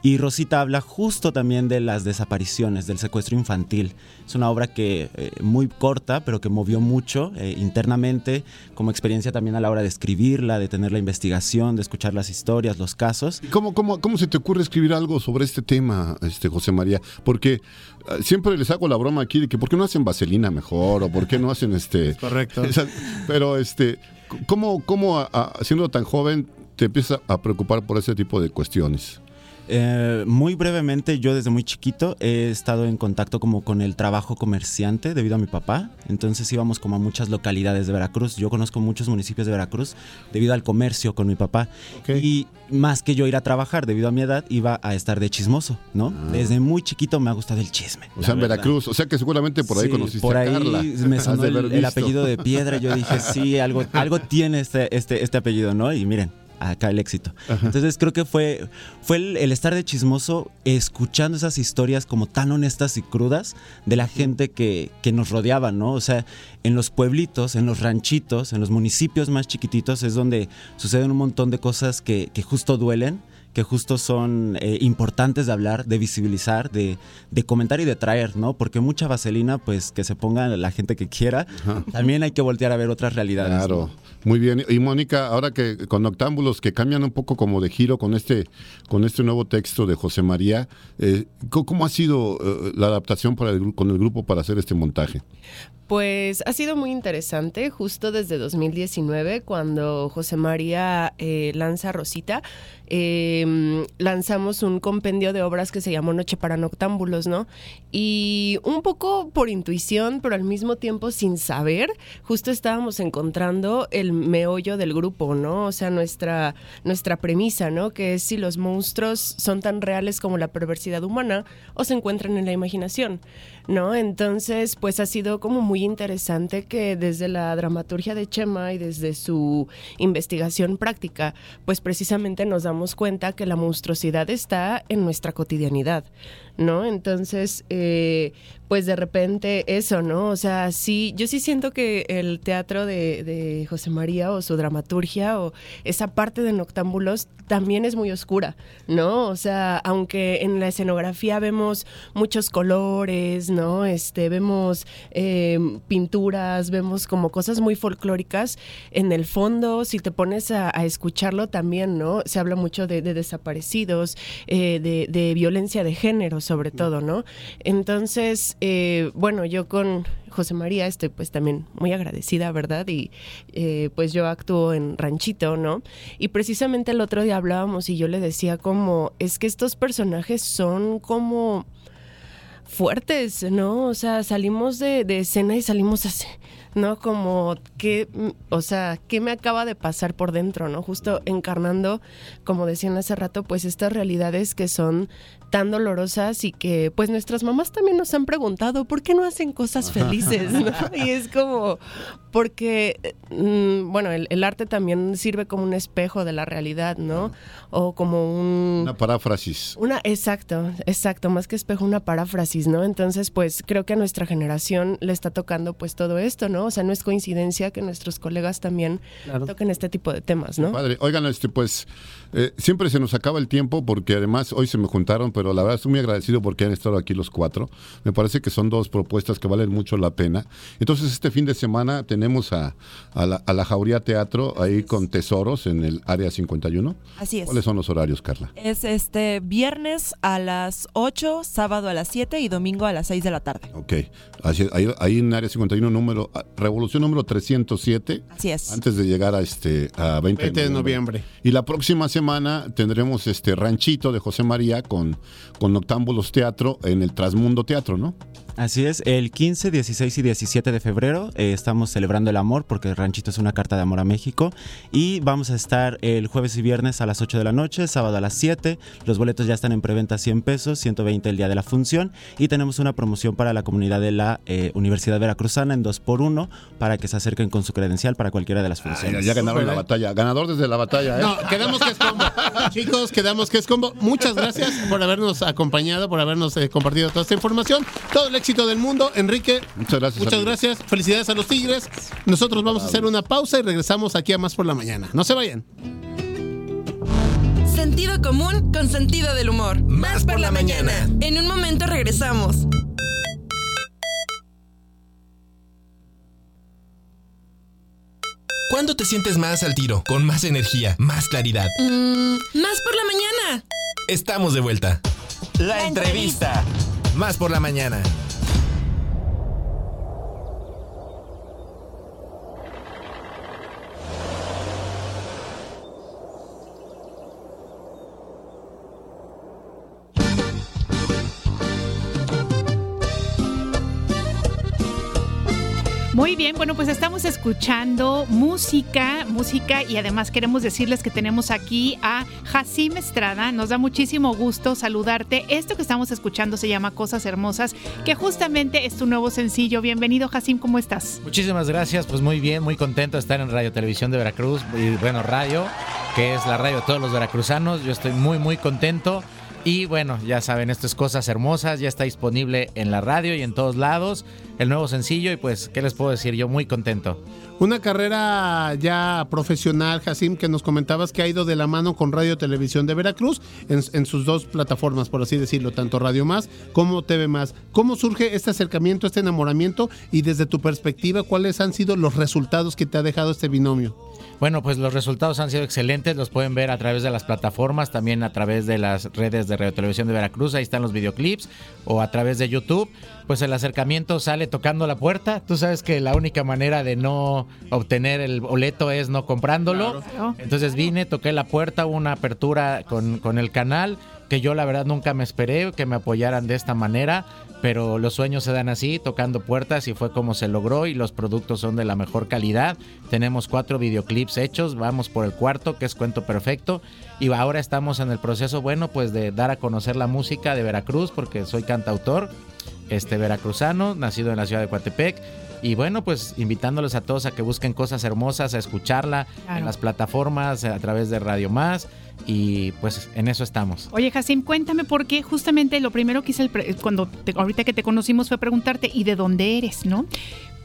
Y Rosita habla justo también de las desapariciones, del secuestro infantil. Es una obra que eh, muy corta, pero que movió mucho eh, internamente, como experiencia también a la hora de escribirla, de tener la investigación, de escuchar las historias, los casos. ¿Y ¿Cómo, cómo, ¿Cómo se te ocurre escribir algo sobre este tema, este José María? Porque ah, siempre les hago la broma aquí de que ¿por qué no hacen vaselina mejor? o ¿por qué no hacen este... Correcto. Esa- pero este, ¿cómo, cómo siendo tan joven te empiezas a preocupar por ese tipo de cuestiones? Eh, muy brevemente, yo desde muy chiquito he estado en contacto como con el trabajo comerciante debido a mi papá. Entonces íbamos como a muchas localidades de Veracruz. Yo conozco muchos municipios de Veracruz debido al comercio con mi papá. Y más que yo ir a trabajar debido a mi edad, iba a estar de chismoso, ¿no? Desde muy chiquito me ha gustado el chisme. O sea, en. Veracruz. O sea que seguramente por ahí Sí, conociste por a ahí Carla. me sonó el, el apellido de piedra. Yo dije, sí, algo, algo tiene este, este, este apellido, ¿no? Y miren, acá el éxito. Entonces creo que fue, fue el, el estar de chismoso escuchando esas historias como tan honestas y crudas de la gente que, que nos rodeaba, ¿no? O sea, en los pueblitos, en los ranchitos, en los municipios más chiquititos es donde suceden un montón de cosas que, que justo duelen que justo son eh, importantes de hablar, de visibilizar, de, de comentar y de traer, ¿no? Porque mucha vaselina, pues que se ponga la gente que quiera, también hay que voltear a ver otras realidades. Claro, muy bien. Y Mónica, ahora que con Octámbulos que cambian un poco como de giro con este, con este nuevo texto de José María, eh, ¿cómo, ha sido eh, la adaptación para el con el grupo para hacer este montaje? Pues ha sido muy interesante, justo desde 2019, cuando José María eh, lanza Rosita, eh, lanzamos un compendio de obras que se llamó Noche para Noctámbulos, ¿no? Y un poco por intuición, pero al mismo tiempo sin saber, justo estábamos encontrando el meollo del grupo, ¿no? O sea, nuestra, nuestra premisa, ¿no? Que es si los monstruos son tan reales como la perversidad humana o se encuentran en la imaginación. ¿no? Entonces, pues ha sido como muy interesante que desde la dramaturgia de Chema y desde su investigación práctica, pues precisamente nos damos cuenta que la monstruosidad está en nuestra cotidianidad, ¿no? Entonces, eh, pues de repente eso, ¿no? O sea, sí, yo sí siento que el teatro de, de José María o su dramaturgia o esa parte de Noctámbulos también es muy oscura, ¿no? O sea, aunque en la escenografía vemos muchos colores, ¿no? Este, vemos eh, pinturas, vemos como cosas muy folclóricas. En el fondo, si te pones a, a escucharlo también, ¿no? Se habla mucho de, de desaparecidos, eh, de, de violencia de género, sobre todo, ¿no? Entonces, eh, bueno, yo con José María estoy pues también muy agradecida, ¿verdad? Y eh, pues yo actúo en Ranchito, ¿no? Y precisamente el otro día hablábamos y yo le decía como, es que estos personajes son como fuertes, ¿no? O sea, salimos de, de escena y salimos así, ¿no? Como que, o sea, ¿qué me acaba de pasar por dentro, ¿no? Justo encarnando, como decían hace rato, pues estas realidades que son tan dolorosas y que pues nuestras mamás también nos han preguntado, ¿por qué no hacen cosas felices? ¿no? Y es como, porque, mm, bueno, el, el arte también sirve como un espejo de la realidad, ¿no? O como un... Una paráfrasis. Una, exacto, exacto, más que espejo, una paráfrasis, ¿no? Entonces, pues creo que a nuestra generación le está tocando pues todo esto, ¿no? O sea, no es coincidencia que nuestros colegas también toquen este tipo de temas, ¿no? Padre, oigan, este, pues eh, siempre se nos acaba el tiempo porque además hoy se me juntaron, pero la verdad estoy muy agradecido porque han estado aquí los cuatro. Me parece que son dos propuestas que valen mucho la pena. Entonces, este fin de semana tenemos a, a la, a la Jauría Teatro ahí con Tesoros en el área 51. Así es. ¿Cuáles son los horarios, Carla? Es este viernes a las 8, sábado a las 7 y domingo a las 6 de la tarde. Ok, Así- ahí, ahí en área 51, número, ah, revolución número 307. Así es. Antes de llegar a este a 20, 20 de noviembre. Y la próxima semana tendremos este ranchito de José María con, con Noctámbulos Teatro en el Trasmundo Teatro, ¿no? Así es, el 15, 16 y 17 de febrero eh, estamos celebrando el amor porque Ranchito es una carta de amor a México y vamos a estar el jueves y viernes a las 8 de la noche, sábado a las 7, los boletos ya están en preventa 100 pesos, 120 el día de la función y tenemos una promoción para la comunidad de la eh, Universidad Veracruzana en 2x1 para que se acerquen con su credencial para cualquiera de las funciones. ya ganaron la batalla, ganador desde la batalla, ¿eh? No, quedamos que es combo. Chicos, quedamos que es combo. Muchas gracias por habernos acompañado, por habernos eh, compartido toda esta información. Todo el éxito del mundo. Enrique, muchas gracias. Muchas amigo. gracias. Felicidades a los Tigres. Nosotros vamos a hacer una pausa y regresamos aquí a Más por la Mañana. No se vayan. Sentido común con sentido del humor. Más, por, la, mañana. En un momento regresamos. ¿Cuándo te sientes más al tiro? Con más energía, más claridad. Mm, más por la mañana. Estamos de vuelta. La entrevista. Más por la mañana. Muy bien, bueno, pues estamos escuchando música, música y además queremos decirles que tenemos aquí a Jacim Estrada. Nos da muchísimo gusto saludarte. Esto que estamos escuchando se llama Cosas Hermosas, que justamente es tu nuevo sencillo. Bienvenido, Jacim, ¿cómo estás? Muchísimas gracias, pues muy bien, muy contento de estar en Radio Televisión de Veracruz y bueno, radio. que es la radio de todos los veracruzanos. Yo estoy muy, muy contento. Y bueno, ya saben, esto es Cosas Hermosas, ya está disponible en la radio y en todos lados, el nuevo sencillo y pues, ¿qué les puedo decir? Yo muy contento. Una carrera ya profesional, Jacim, que nos comentabas que ha ido de la mano con Radio Televisión de Veracruz en, en sus dos plataformas, por así decirlo, tanto Radio Más como TV Más. ¿Cómo surge este acercamiento, este enamoramiento y desde tu perspectiva, cuáles han sido los resultados que te ha dejado este binomio? Bueno, pues los resultados han sido excelentes, los pueden ver a través de las plataformas, también a través de las redes de Radio Televisión de Veracruz, ahí están los videoclips, o a través de YouTube. Pues el acercamiento sale tocando la puerta. Tú sabes que la única manera de no obtener el boleto es no comprándolo. Entonces vine, toqué la puerta, hubo una apertura con, con el canal que yo la verdad nunca me esperé que me apoyaran de esta manera, pero los sueños se dan así, tocando puertas y fue como se logró y los productos son de la mejor calidad. Tenemos cuatro videoclips hechos, vamos por el cuarto que es Cuento Perfecto y ahora estamos en el proceso, bueno, pues de dar a conocer la música de Veracruz porque soy cantautor, este veracruzano, nacido en la ciudad de Coatepec. Y bueno, pues invitándoles a todos a que busquen cosas hermosas, a escucharla Claro. en las plataformas, a través de Radio Más. Y pues en eso estamos. Oye, Jacim, cuéntame por qué justamente lo primero que hice el pre- cuando te- ahorita que te conocimos fue preguntarte ¿y de dónde eres, no?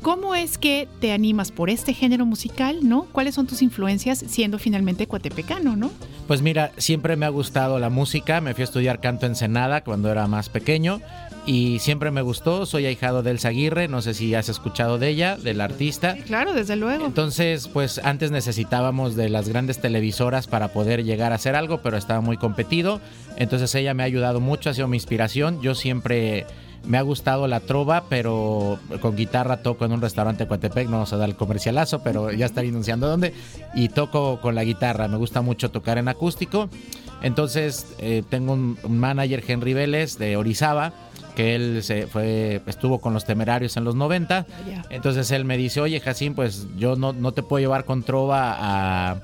¿Cómo es que te animas por este género musical, no? ¿Cuáles son tus influencias siendo finalmente cuatepecano, no? Pues mira, siempre me ha gustado la música. Me fui a estudiar canto en Senada cuando era más pequeño. Y siempre me gustó. Soy ahijado de Elsa Aguirre. No sé si has escuchado de ella, del artista. Claro, desde luego. Entonces, pues antes necesitábamos de las grandes televisoras para poder llegar a hacer algo, pero estaba muy competido. Entonces ella me ha ayudado mucho, ha sido mi inspiración. Yo siempre me ha gustado la trova, pero con guitarra toco en un restaurante de Coatepec, no vamos a dar el comercialazo, pero ya estaré anunciando dónde. Y toco con la guitarra, me gusta mucho tocar en acústico. Entonces eh, tengo un, un manager, Henry Vélez, de Orizaba, que él se fue, estuvo con los temerarios en los 90. Entonces él me dice, oye Jacín, pues yo no, no te puedo llevar con trova a...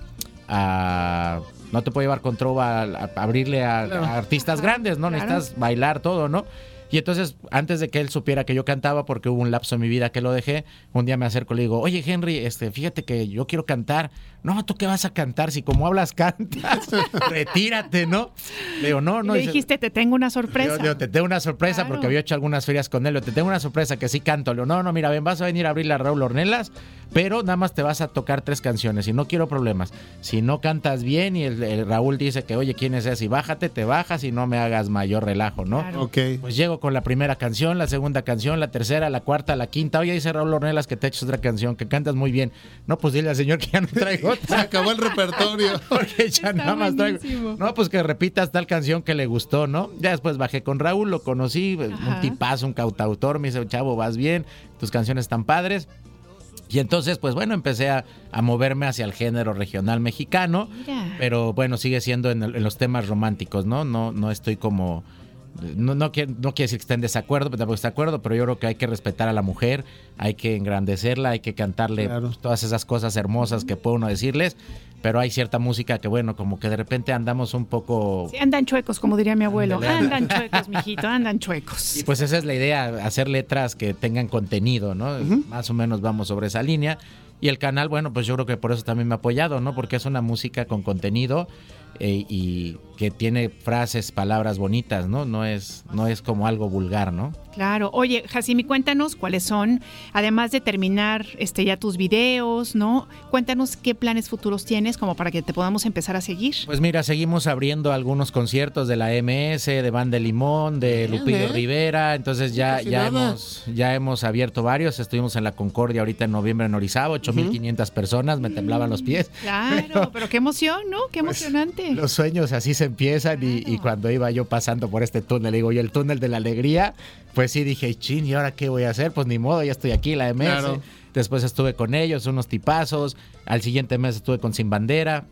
a- no te puedo llevar con trova a, a abrirle a, Claro. a artistas grandes, ¿no? Claro. Necesitas bailar todo, ¿no? Y entonces, antes de que él supiera que yo cantaba, porque hubo un lapso en mi vida que lo dejé, un día me acerco y le digo, oye Henry, este, fíjate que yo quiero cantar. No, ¿tú qué vas a cantar? Si como hablas cantas, retírate, ¿no? Le digo, no, no. Le dijiste, te tengo una sorpresa. yo, yo te tengo una sorpresa Claro. porque había hecho algunas ferias con él. Yo te tengo una sorpresa que sí canto. Le digo, no, no, mira, ven, vas a venir a abrir la Raúl Ornelas, pero nada más te vas a tocar tres canciones y no quiero problemas. Si no cantas bien y el, el Raúl dice que, oye, ¿quién es ese? Y bájate, te bajas y no me hagas mayor relajo, ¿no? Ok. Pues llego con la primera canción, la segunda canción, la tercera, la cuarta, la quinta. Oye, dice Raúl Ornelas que te eches otra canción, que cantas muy bien. No, pues dile al señor que ya no traigo otra. Se acabó el repertorio. Porque ya nada más traigo. No, pues que repitas tal canción que le gustó, ¿no? Ya después bajé con Raúl, lo conocí, un Ajá. tipazo, un cautautor. Me dice, chavo, vas bien, tus canciones están padres. Y entonces, pues bueno, empecé a, a moverme hacia el género regional mexicano. Mira. Pero bueno, sigue siendo en, el- en los temas románticos, ¿no? No, no estoy como. No, no, quiere, no quiere decir que esté en desacuerdo, pero tampoco de acuerdo, pero yo creo que hay que respetar a la mujer, hay que engrandecerla, hay que cantarle pues, todas esas cosas hermosas que puede uno decirles, pero hay cierta música que, bueno, como que de repente andamos un poco... Sí, andan chuecos, como diría mi abuelo. Andan chuecos, mijito, andan chuecos. Y pues esa es la idea, hacer letras que tengan contenido, ¿no? Más o menos vamos sobre esa línea. Y el canal, bueno, pues yo creo que por eso también me ha apoyado, ¿no? Porque es una música con contenido eh, y que tiene frases, palabras bonitas, ¿no? No es, no es como algo vulgar, ¿no? Claro. Oye, Jacimi, cuéntanos cuáles son, además de terminar este ya tus videos, ¿no? Cuéntanos qué planes futuros tienes como para que te podamos empezar a seguir. Pues mira, seguimos abriendo algunos conciertos de la MS, de Banda de Limón, de Lupillo ¿eh? Rivera, entonces ya, ya, hemos, ya hemos abierto varios, estuvimos en la Concordia ahorita en noviembre en Orizaba, 8.500 personas, me temblaban los pies. Claro, pero, qué emoción, ¿no? Qué emocionante. Pues, Los sueños así se empiezan y, y cuando iba yo pasando por este túnel, digo yo, el túnel de la alegría, pues sí dije, chin, ¿y ahora qué voy a hacer? Pues ni modo, ya estoy aquí, la MS. Claro. Después estuve con ellos, unos tipazos. Al siguiente mes estuve con Sin Bandera.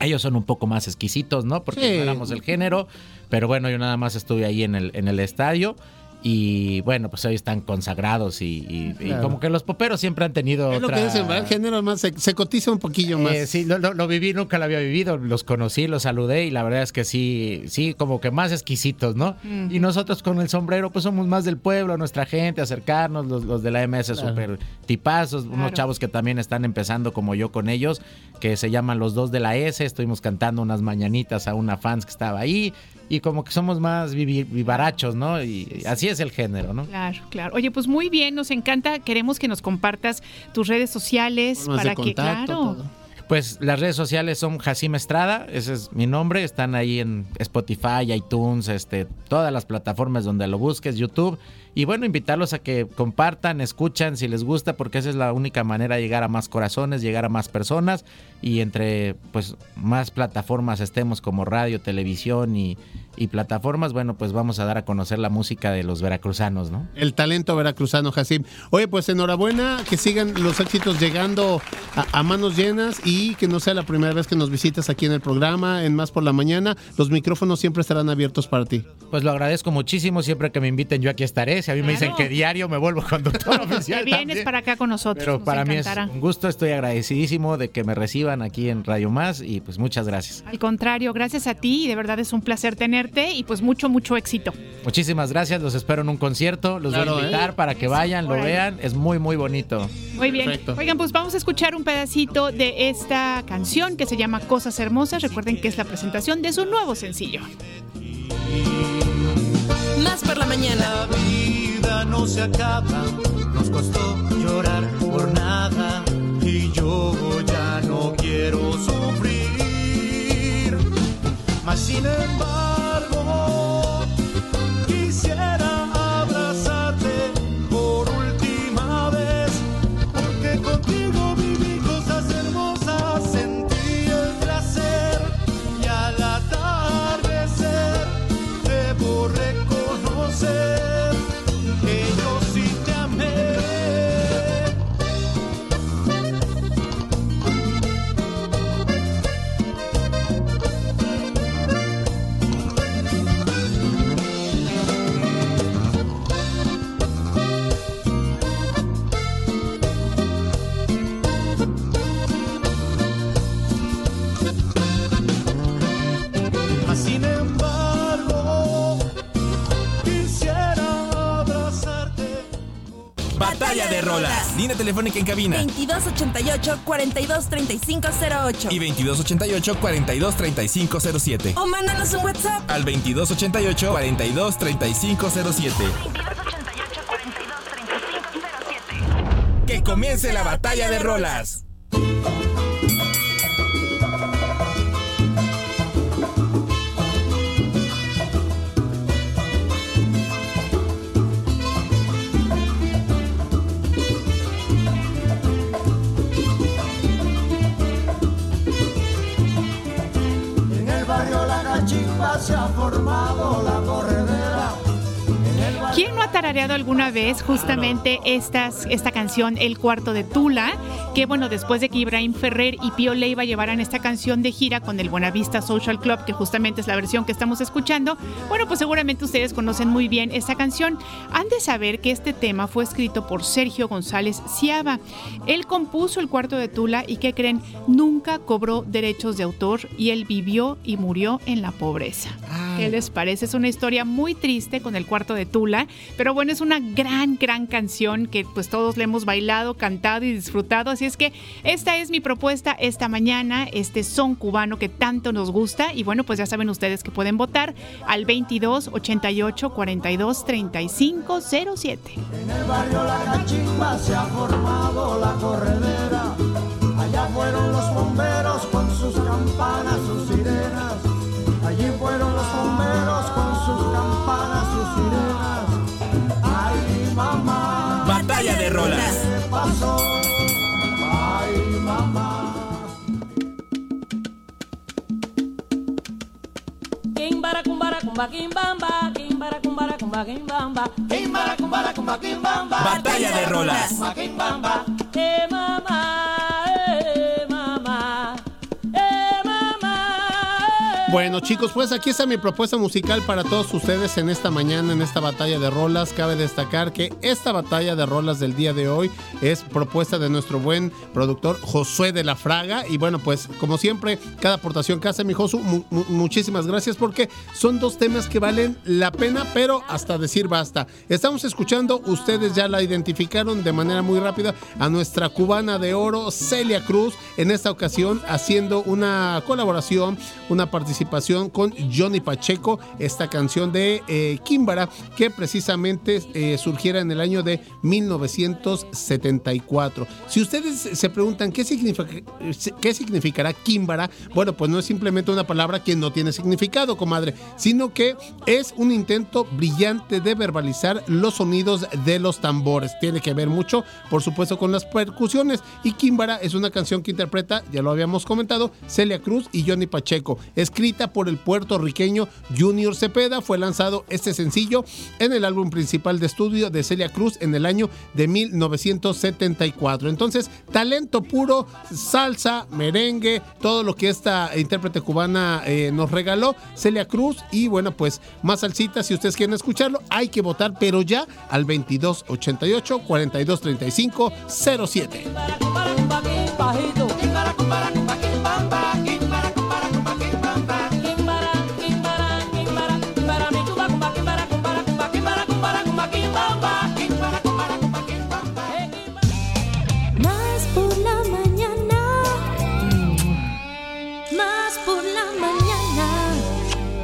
Ellos son un poco más exquisitos, ¿no? Porque Sí. no éramos el género. Pero bueno, yo nada más estuve ahí en el, en el estadio. Y bueno, pues hoy están consagrados y, y- y Claro. como que los poperos siempre han tenido Es lo otra... que dicen, género más se, se cotiza un poquillo más. Eh, sí, lo, lo- lo viví, nunca lo había vivido, los conocí, los saludé y la verdad es que sí, sí, como que más exquisitos, ¿no? Y nosotros con el sombrero, pues somos más del pueblo, nuestra gente, acercarnos, los, los de la MS Claro. súper tipazos, unos chavos que también están empezando como yo con ellos, que se llaman los dos de la S, estuvimos cantando unas mañanitas a una fans que estaba ahí y como que somos más vivarachos, ¿no? Y así es el género, ¿no? Claro, claro. Oye, pues muy bien, nos encanta. Queremos que nos compartas tus redes sociales Formas de para que, contacto, claro. todo. Pues las redes sociales son Jacim Estrada, ese es mi nombre, están ahí en Spotify, iTunes, este, todas las plataformas donde lo busques, YouTube. Y bueno, invitarlos a que compartan, escuchan si les gusta, porque esa es la única manera de llegar a más corazones, llegar a más personas y entre pues más plataformas estemos como radio, televisión y, y plataformas, bueno, pues vamos a dar a conocer la música de los veracruzanos, ¿no? El talento veracruzano, Jacim. Oye, pues enhorabuena, que sigan los éxitos llegando a, a manos llenas y que no sea la primera vez que nos visitas aquí en el programa, en Más por la Mañana. Los micrófonos siempre estarán abiertos para ti. Pues lo agradezco muchísimo, siempre que me inviten yo aquí estaré. Si a mí me dicen que diario me vuelvo conductor oficial. Vienes también. para acá con nosotros. Pero nos para mí es un gusto, estoy agradecidísimo de que me reciban aquí en Radio Más y pues muchas gracias. Al contrario, gracias a ti y de verdad es un placer tenerte y pues mucho, mucho éxito. Muchísimas gracias, los espero en un concierto, los Claro, voy a invitar ¿eh? para que vayan, lo vean, es muy muy bonito. Muy bien. Oigan, pues vamos a escuchar un pedacito de esta canción que se llama Cosas Hermosas. Recuerden que es la presentación de su nuevo sencillo. Más por la mañana. La vida no se acaba, nos costó llorar por nada y yo ya no quiero sufrir. Mas sin embargo, quisiera Batalla de rolas. Línea telefónica en cabina. 2288-423508. Y 2288-423507. O mándanos un WhatsApp. Al 2288-423507. Que comience la batalla de rolas. Formado la corredera. ¿Quién no ha tarareado alguna vez justamente estas, esta canción, El Cuarto de Tula? Que bueno, después de que Ibrahim Ferrer y Pío Leiva llevaran esta canción de gira con el Buenavista Social Club, que justamente es la versión que estamos escuchando, bueno, pues seguramente ustedes conocen muy bien esta canción. Han de saber que este tema fue escrito por Sergio González Ciaba. Él compuso El Cuarto de Tula y, ¿qué creen? Nunca cobró derechos de autor y él vivió y murió en la pobreza. ¿Qué les parece? Es una historia muy triste con el cuarto de Tula, pero bueno, es una gran, gran canción que pues todos le hemos bailado, cantado y disfrutado. Así es que esta es mi propuesta esta mañana, este son cubano que tanto nos gusta. Y bueno, pues ya saben ustedes que pueden votar al 22 88 42 35 07. En el barrio La Cachimba se ha formado la corredera. Allá fueron los bomberos con sus campanas, sus sirenas. Allí fueron los bomberos con sus campanas, rolas. Kumba kimbamba, kimbara kumbara kumba kimbamba, kimbara kumbara kumba kimbamba. Batalla de rolas. Kumba kimbamba. Eh mamá, Bueno chicos, pues aquí está mi propuesta musical para todos ustedes en esta mañana, en esta batalla de rolas. Cabe destacar que esta batalla de rolas del día de hoy es propuesta de nuestro buen productor Josué de la Fraga. Y bueno, pues como siempre, cada aportación que hace mi Josu, mu- mu- muchísimas gracias porque son dos temas que valen la pena, pero hasta decir basta. Estamos escuchando, ustedes ya la identificaron de manera muy rápida, a nuestra cubana de oro, Celia Cruz, en esta ocasión haciendo una colaboración, una participación con Johnny Pacheco, esta canción de eh, Kimbara, que precisamente eh, surgiera en el año de 1974. Si ustedes se preguntan qué, significa, qué significará Kimbara, bueno, pues no es simplemente una palabra que no tiene significado, comadre, sino que es un intento brillante de verbalizar los sonidos de los tambores. Tiene que ver mucho, por supuesto, con las percusiones. Y Kimbara es una canción que interpreta, ya lo habíamos comentado, Celia Cruz y Johnny Pacheco. Escrita por el puertorriqueño Junior Cepeda, fue lanzado este sencillo en el álbum principal de estudio de Celia Cruz en el año de 1974. Entonces, talento puro, salsa, merengue, todo lo que esta intérprete cubana eh, nos regaló, Celia Cruz. Y bueno, pues más salsita, si ustedes quieren escucharlo, hay que votar, pero ya al 2288 4235 07.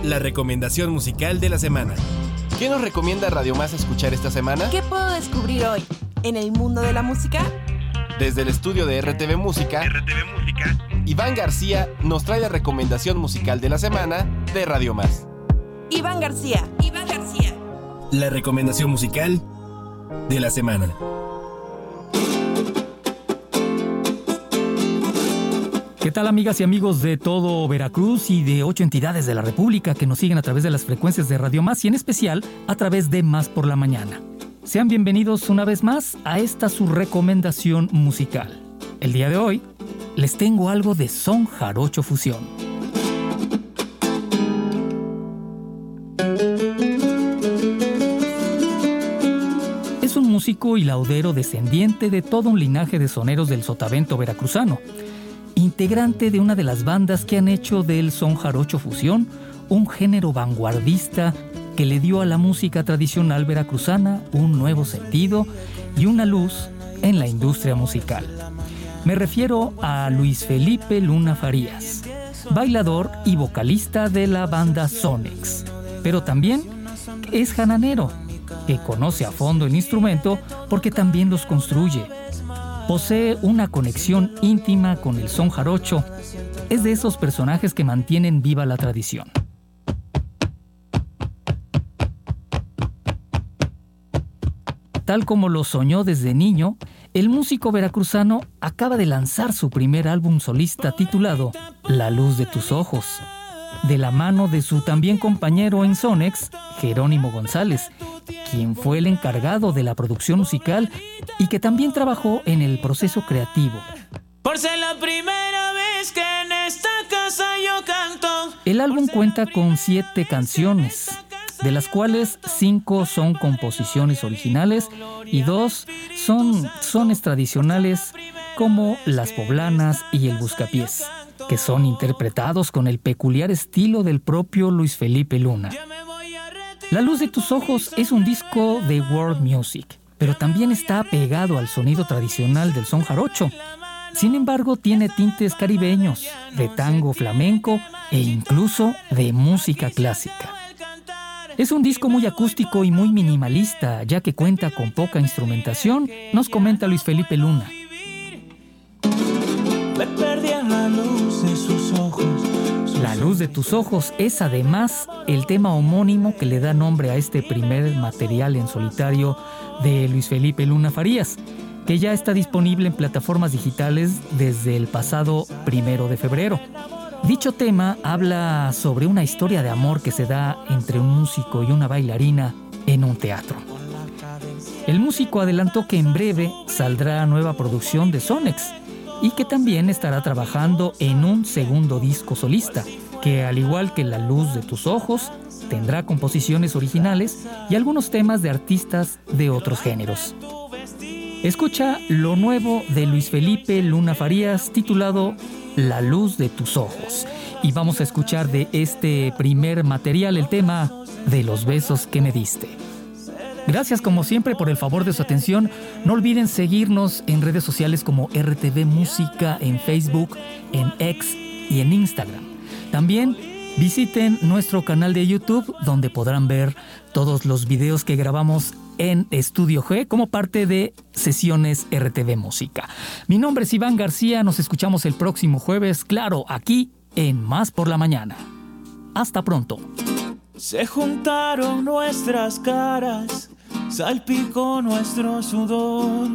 La recomendación musical de la semana. ¿Qué nos recomienda Radio Más escuchar esta semana? ¿Qué puedo descubrir hoy en el mundo de la música? Desde el estudio de RTV Música, Iván García nos trae la recomendación musical de la semana de Radio Más. Iván García. Iván García. La recomendación musical de la semana. ¿Qué tal amigas y amigos de todo Veracruz y de ocho entidades de la República que nos siguen a través de las frecuencias de Radio Más y en especial a través de Más por la Mañana? Sean bienvenidos una vez más a esta su recomendación musical. El día de hoy les tengo algo de son jarocho fusión. Es un músico y laudero descendiente de todo un linaje de soneros del sotavento veracruzano integrante de una de las bandas que han hecho del son jarocho fusión un género vanguardista que le dio a la música tradicional veracruzana un nuevo sentido y una luz en la industria musical. Me refiero a Luis Felipe Luna Farías, bailador y vocalista de la banda Sonex, pero también es jananero, que conoce a fondo el instrumento porque también los construye, Posee una conexión íntima con el son jarocho. Es de esos personajes que mantienen viva la tradición. Tal como lo soñó desde niño, el músico veracruzano acaba de lanzar su primer álbum solista titulado La luz de tus ojos, de la mano de su también compañero en Sonex, Jerónimo González, quien fue el encargado de la producción musical y que también trabajó en el proceso creativo. Por ser la primera vez que en esta casa yo canto. El álbum cuenta con siete canciones, de las cuales cinco son composiciones originales y dos son sones tradicionales como las poblanas y el buscapiés, que son interpretados con el peculiar estilo del propio Luis Felipe Luna. La luz de tus ojos es un disco de world music, pero también está apegado al sonido tradicional del son jarocho. Sin embargo, tiene tintes caribeños, de tango flamenco e incluso de música clásica. Es un disco muy acústico y muy minimalista, ya que cuenta con poca instrumentación, nos comenta Luis Felipe Luna. Me perdí en la luz La luz de tus ojos es además el tema homónimo que le da nombre a este primer material en solitario de Luis Felipe Luna Farías, que ya está disponible en plataformas digitales desde el pasado primero de febrero. Dicho tema habla sobre una historia de amor que se da entre un músico y una bailarina en un teatro. El músico adelantó que en breve saldrá nueva producción de Sonex y que también estará trabajando en un segundo disco solista, que al igual que La luz de tus ojos, tendrá composiciones originales y algunos temas de artistas de otros géneros. Escucha lo nuevo de Luis Felipe Luna Farías titulado La luz de tus ojos. Y vamos a escuchar de este primer material el tema de los besos que me diste. Gracias como siempre por el favor de su atención. No olviden seguirnos en redes sociales como RTV Música en Facebook, en X y en Instagram. También visiten nuestro canal de YouTube donde podrán ver todos los videos que grabamos en Estudio G como parte de sesiones RTV Música. Mi nombre es Iván García, nos escuchamos el próximo jueves, claro, aquí en Más por la Mañana. Hasta pronto. Se juntaron nuestras caras, salpicó nuestro sudor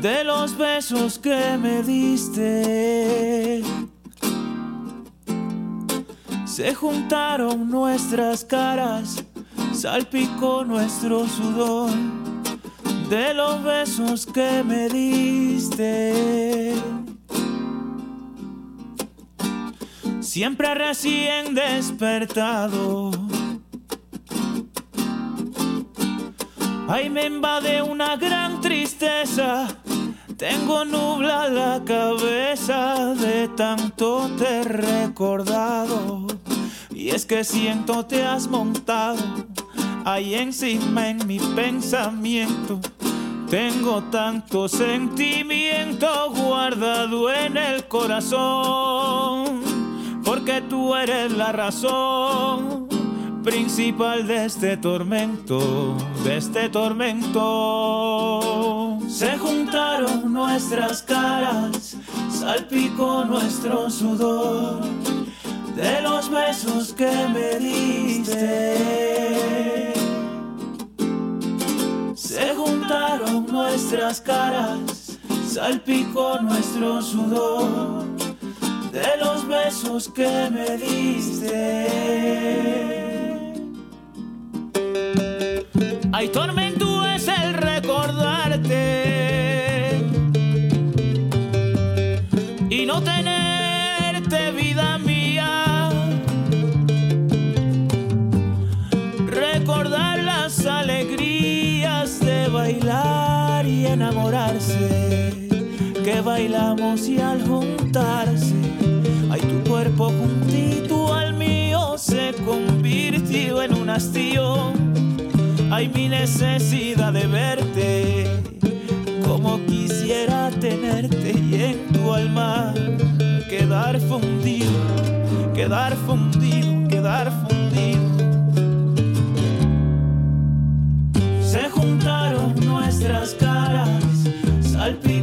de los besos que me diste. Se juntaron nuestras caras, salpicó nuestro sudor de los besos que me diste. Siempre recién despertado. Ay, me invade una gran tristeza. Tengo nubla la cabeza de tanto te recordado. Y es que siento te has montado ahí encima en mi pensamiento. Tengo tanto sentimiento guardado en el corazón, porque tú eres la razón principal de este tormento, de este tormento. Se juntaron nuestras caras, salpicó nuestro sudor de los besos que me diste. Se juntaron nuestras caras, salpicó nuestro sudor de los besos que me diste. Ay, tormento es el recordarte y no tenerte vida mía. Recordar las alegrías de bailar y enamorarse, que bailamos y al juntarse, ay, tu cuerpo juntito al mío se convirtió en un hastío. Ay, mi necesidad de verte, como quisiera tenerte y en tu alma quedar fundido, quedar fundido, quedar fundido. Se juntaron nuestras caras, salpicó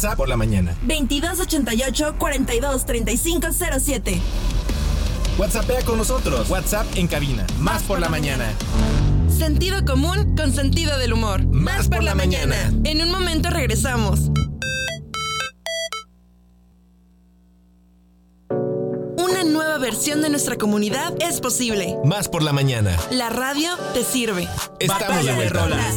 WhatsApp por la mañana. 2288 42 35 07. WhatsAppea con nosotros. WhatsApp en cabina. Más por la mañana. Sentido común con sentido del humor. Más por la mañana. En un momento regresamos. Una nueva versión de nuestra comunidad es posible. Más por la mañana. La radio te sirve. Estamos Batalla de vuelta. rolas.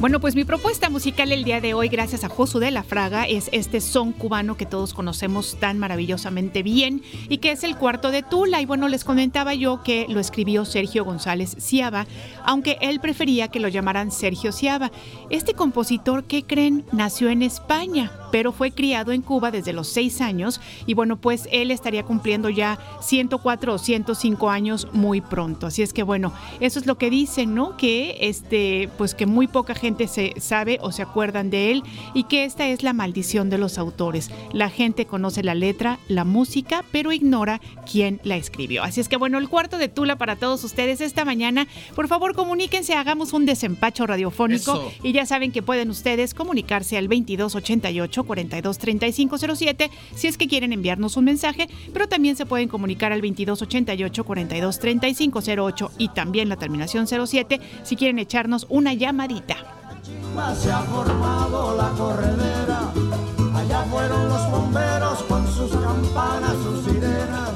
Bueno, pues mi propuesta musical el día de hoy, gracias a Josu de la Fraga, es este son cubano que todos conocemos tan maravillosamente bien y que es el cuarto de Tula. Y bueno, les comentaba yo que lo escribió Sergio González Ciaba, aunque él prefería que lo llamaran Sergio Ciaba. Este compositor, ¿qué creen? Nació en España, pero fue criado en Cuba desde los seis años y bueno, pues él estaría cumpliendo ya 104 o 105 años muy pronto. Así es que bueno, eso es lo que dicen, ¿no? Que este, pues que muy poca gente se sabe o se acuerdan de él y que esta es la maldición de los autores. La gente conoce la letra, la música, pero ignora quién la escribió. Así es que bueno, el cuarto de Tula para todos ustedes esta mañana. Por favor, comuníquense, hagamos un desempacho radiofónico Eso. y ya saben que pueden ustedes comunicarse al 2288 423507 si es que quieren enviarnos un mensaje, pero también se pueden comunicar al 2288 423508 y también la terminación 07 si quieren echarnos una llamadita. Se ha formado la corredera. Allá fueron los bomberos con sus campanas, sus sirenas.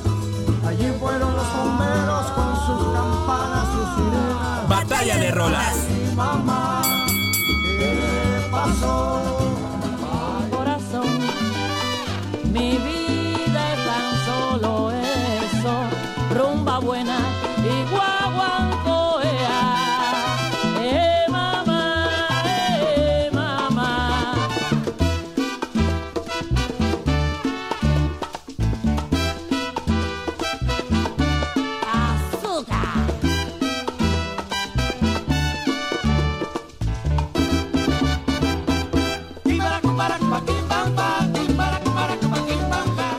Allí fueron los bomberos con sus campanas, sus sirenas. Batalla de rolas. Mamá,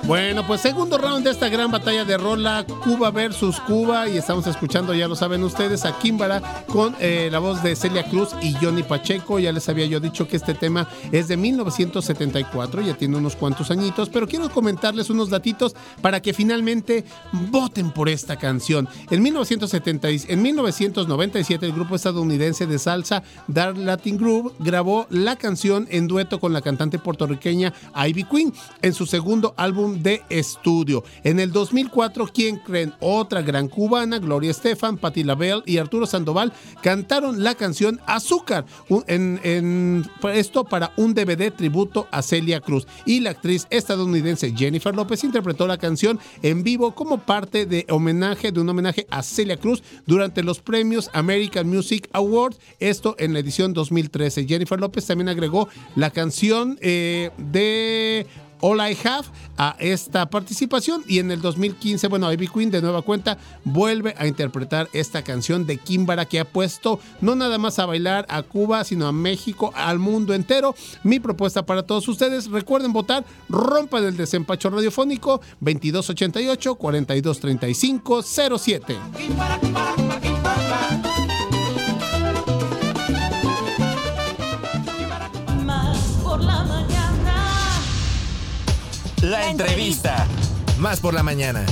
Bueno, pues segundo round de esta gran batalla de rola, Cuba versus Cuba, y estamos escuchando, ya lo saben ustedes, a Kimbara con eh, la voz de Celia Cruz y Johnny Pacheco. Ya les había yo dicho que este tema es de 1974, ya tiene unos cuantos añitos, pero quiero comentarles unos datitos para que finalmente voten por esta canción. En, 1970, y- en 1997, el grupo estadounidense de salsa Dark Latin Groove grabó la canción en dueto con la cantante puertorriqueña Ivy Queen en su segundo álbum de estudio. En el 2004, ¿quién creen? Otra gran cubana, Gloria Estefan, Patti LaBelle y Arturo Sandoval cantaron la canción Azúcar, en- esto para un DVD tributo a Celia Cruz. Y la actriz estadounidense Jennifer López interpretó la canción en vivo como parte de homenaje de un homenaje a Celia Cruz durante los premios American Music Awards, esto en la edición 2013. Jennifer López también agregó la canción eh, de All I Have a esta participación y en el 2015, bueno, Ivy Queen de nueva cuenta vuelve a interpretar esta canción de Kimbara que ha puesto no nada más a bailar a Cuba, sino a México, al mundo entero. Mi propuesta para todos ustedes, recuerden votar, rompan el desempacho radiofónico 2288 4235 07. La entrevista. Más por la mañana.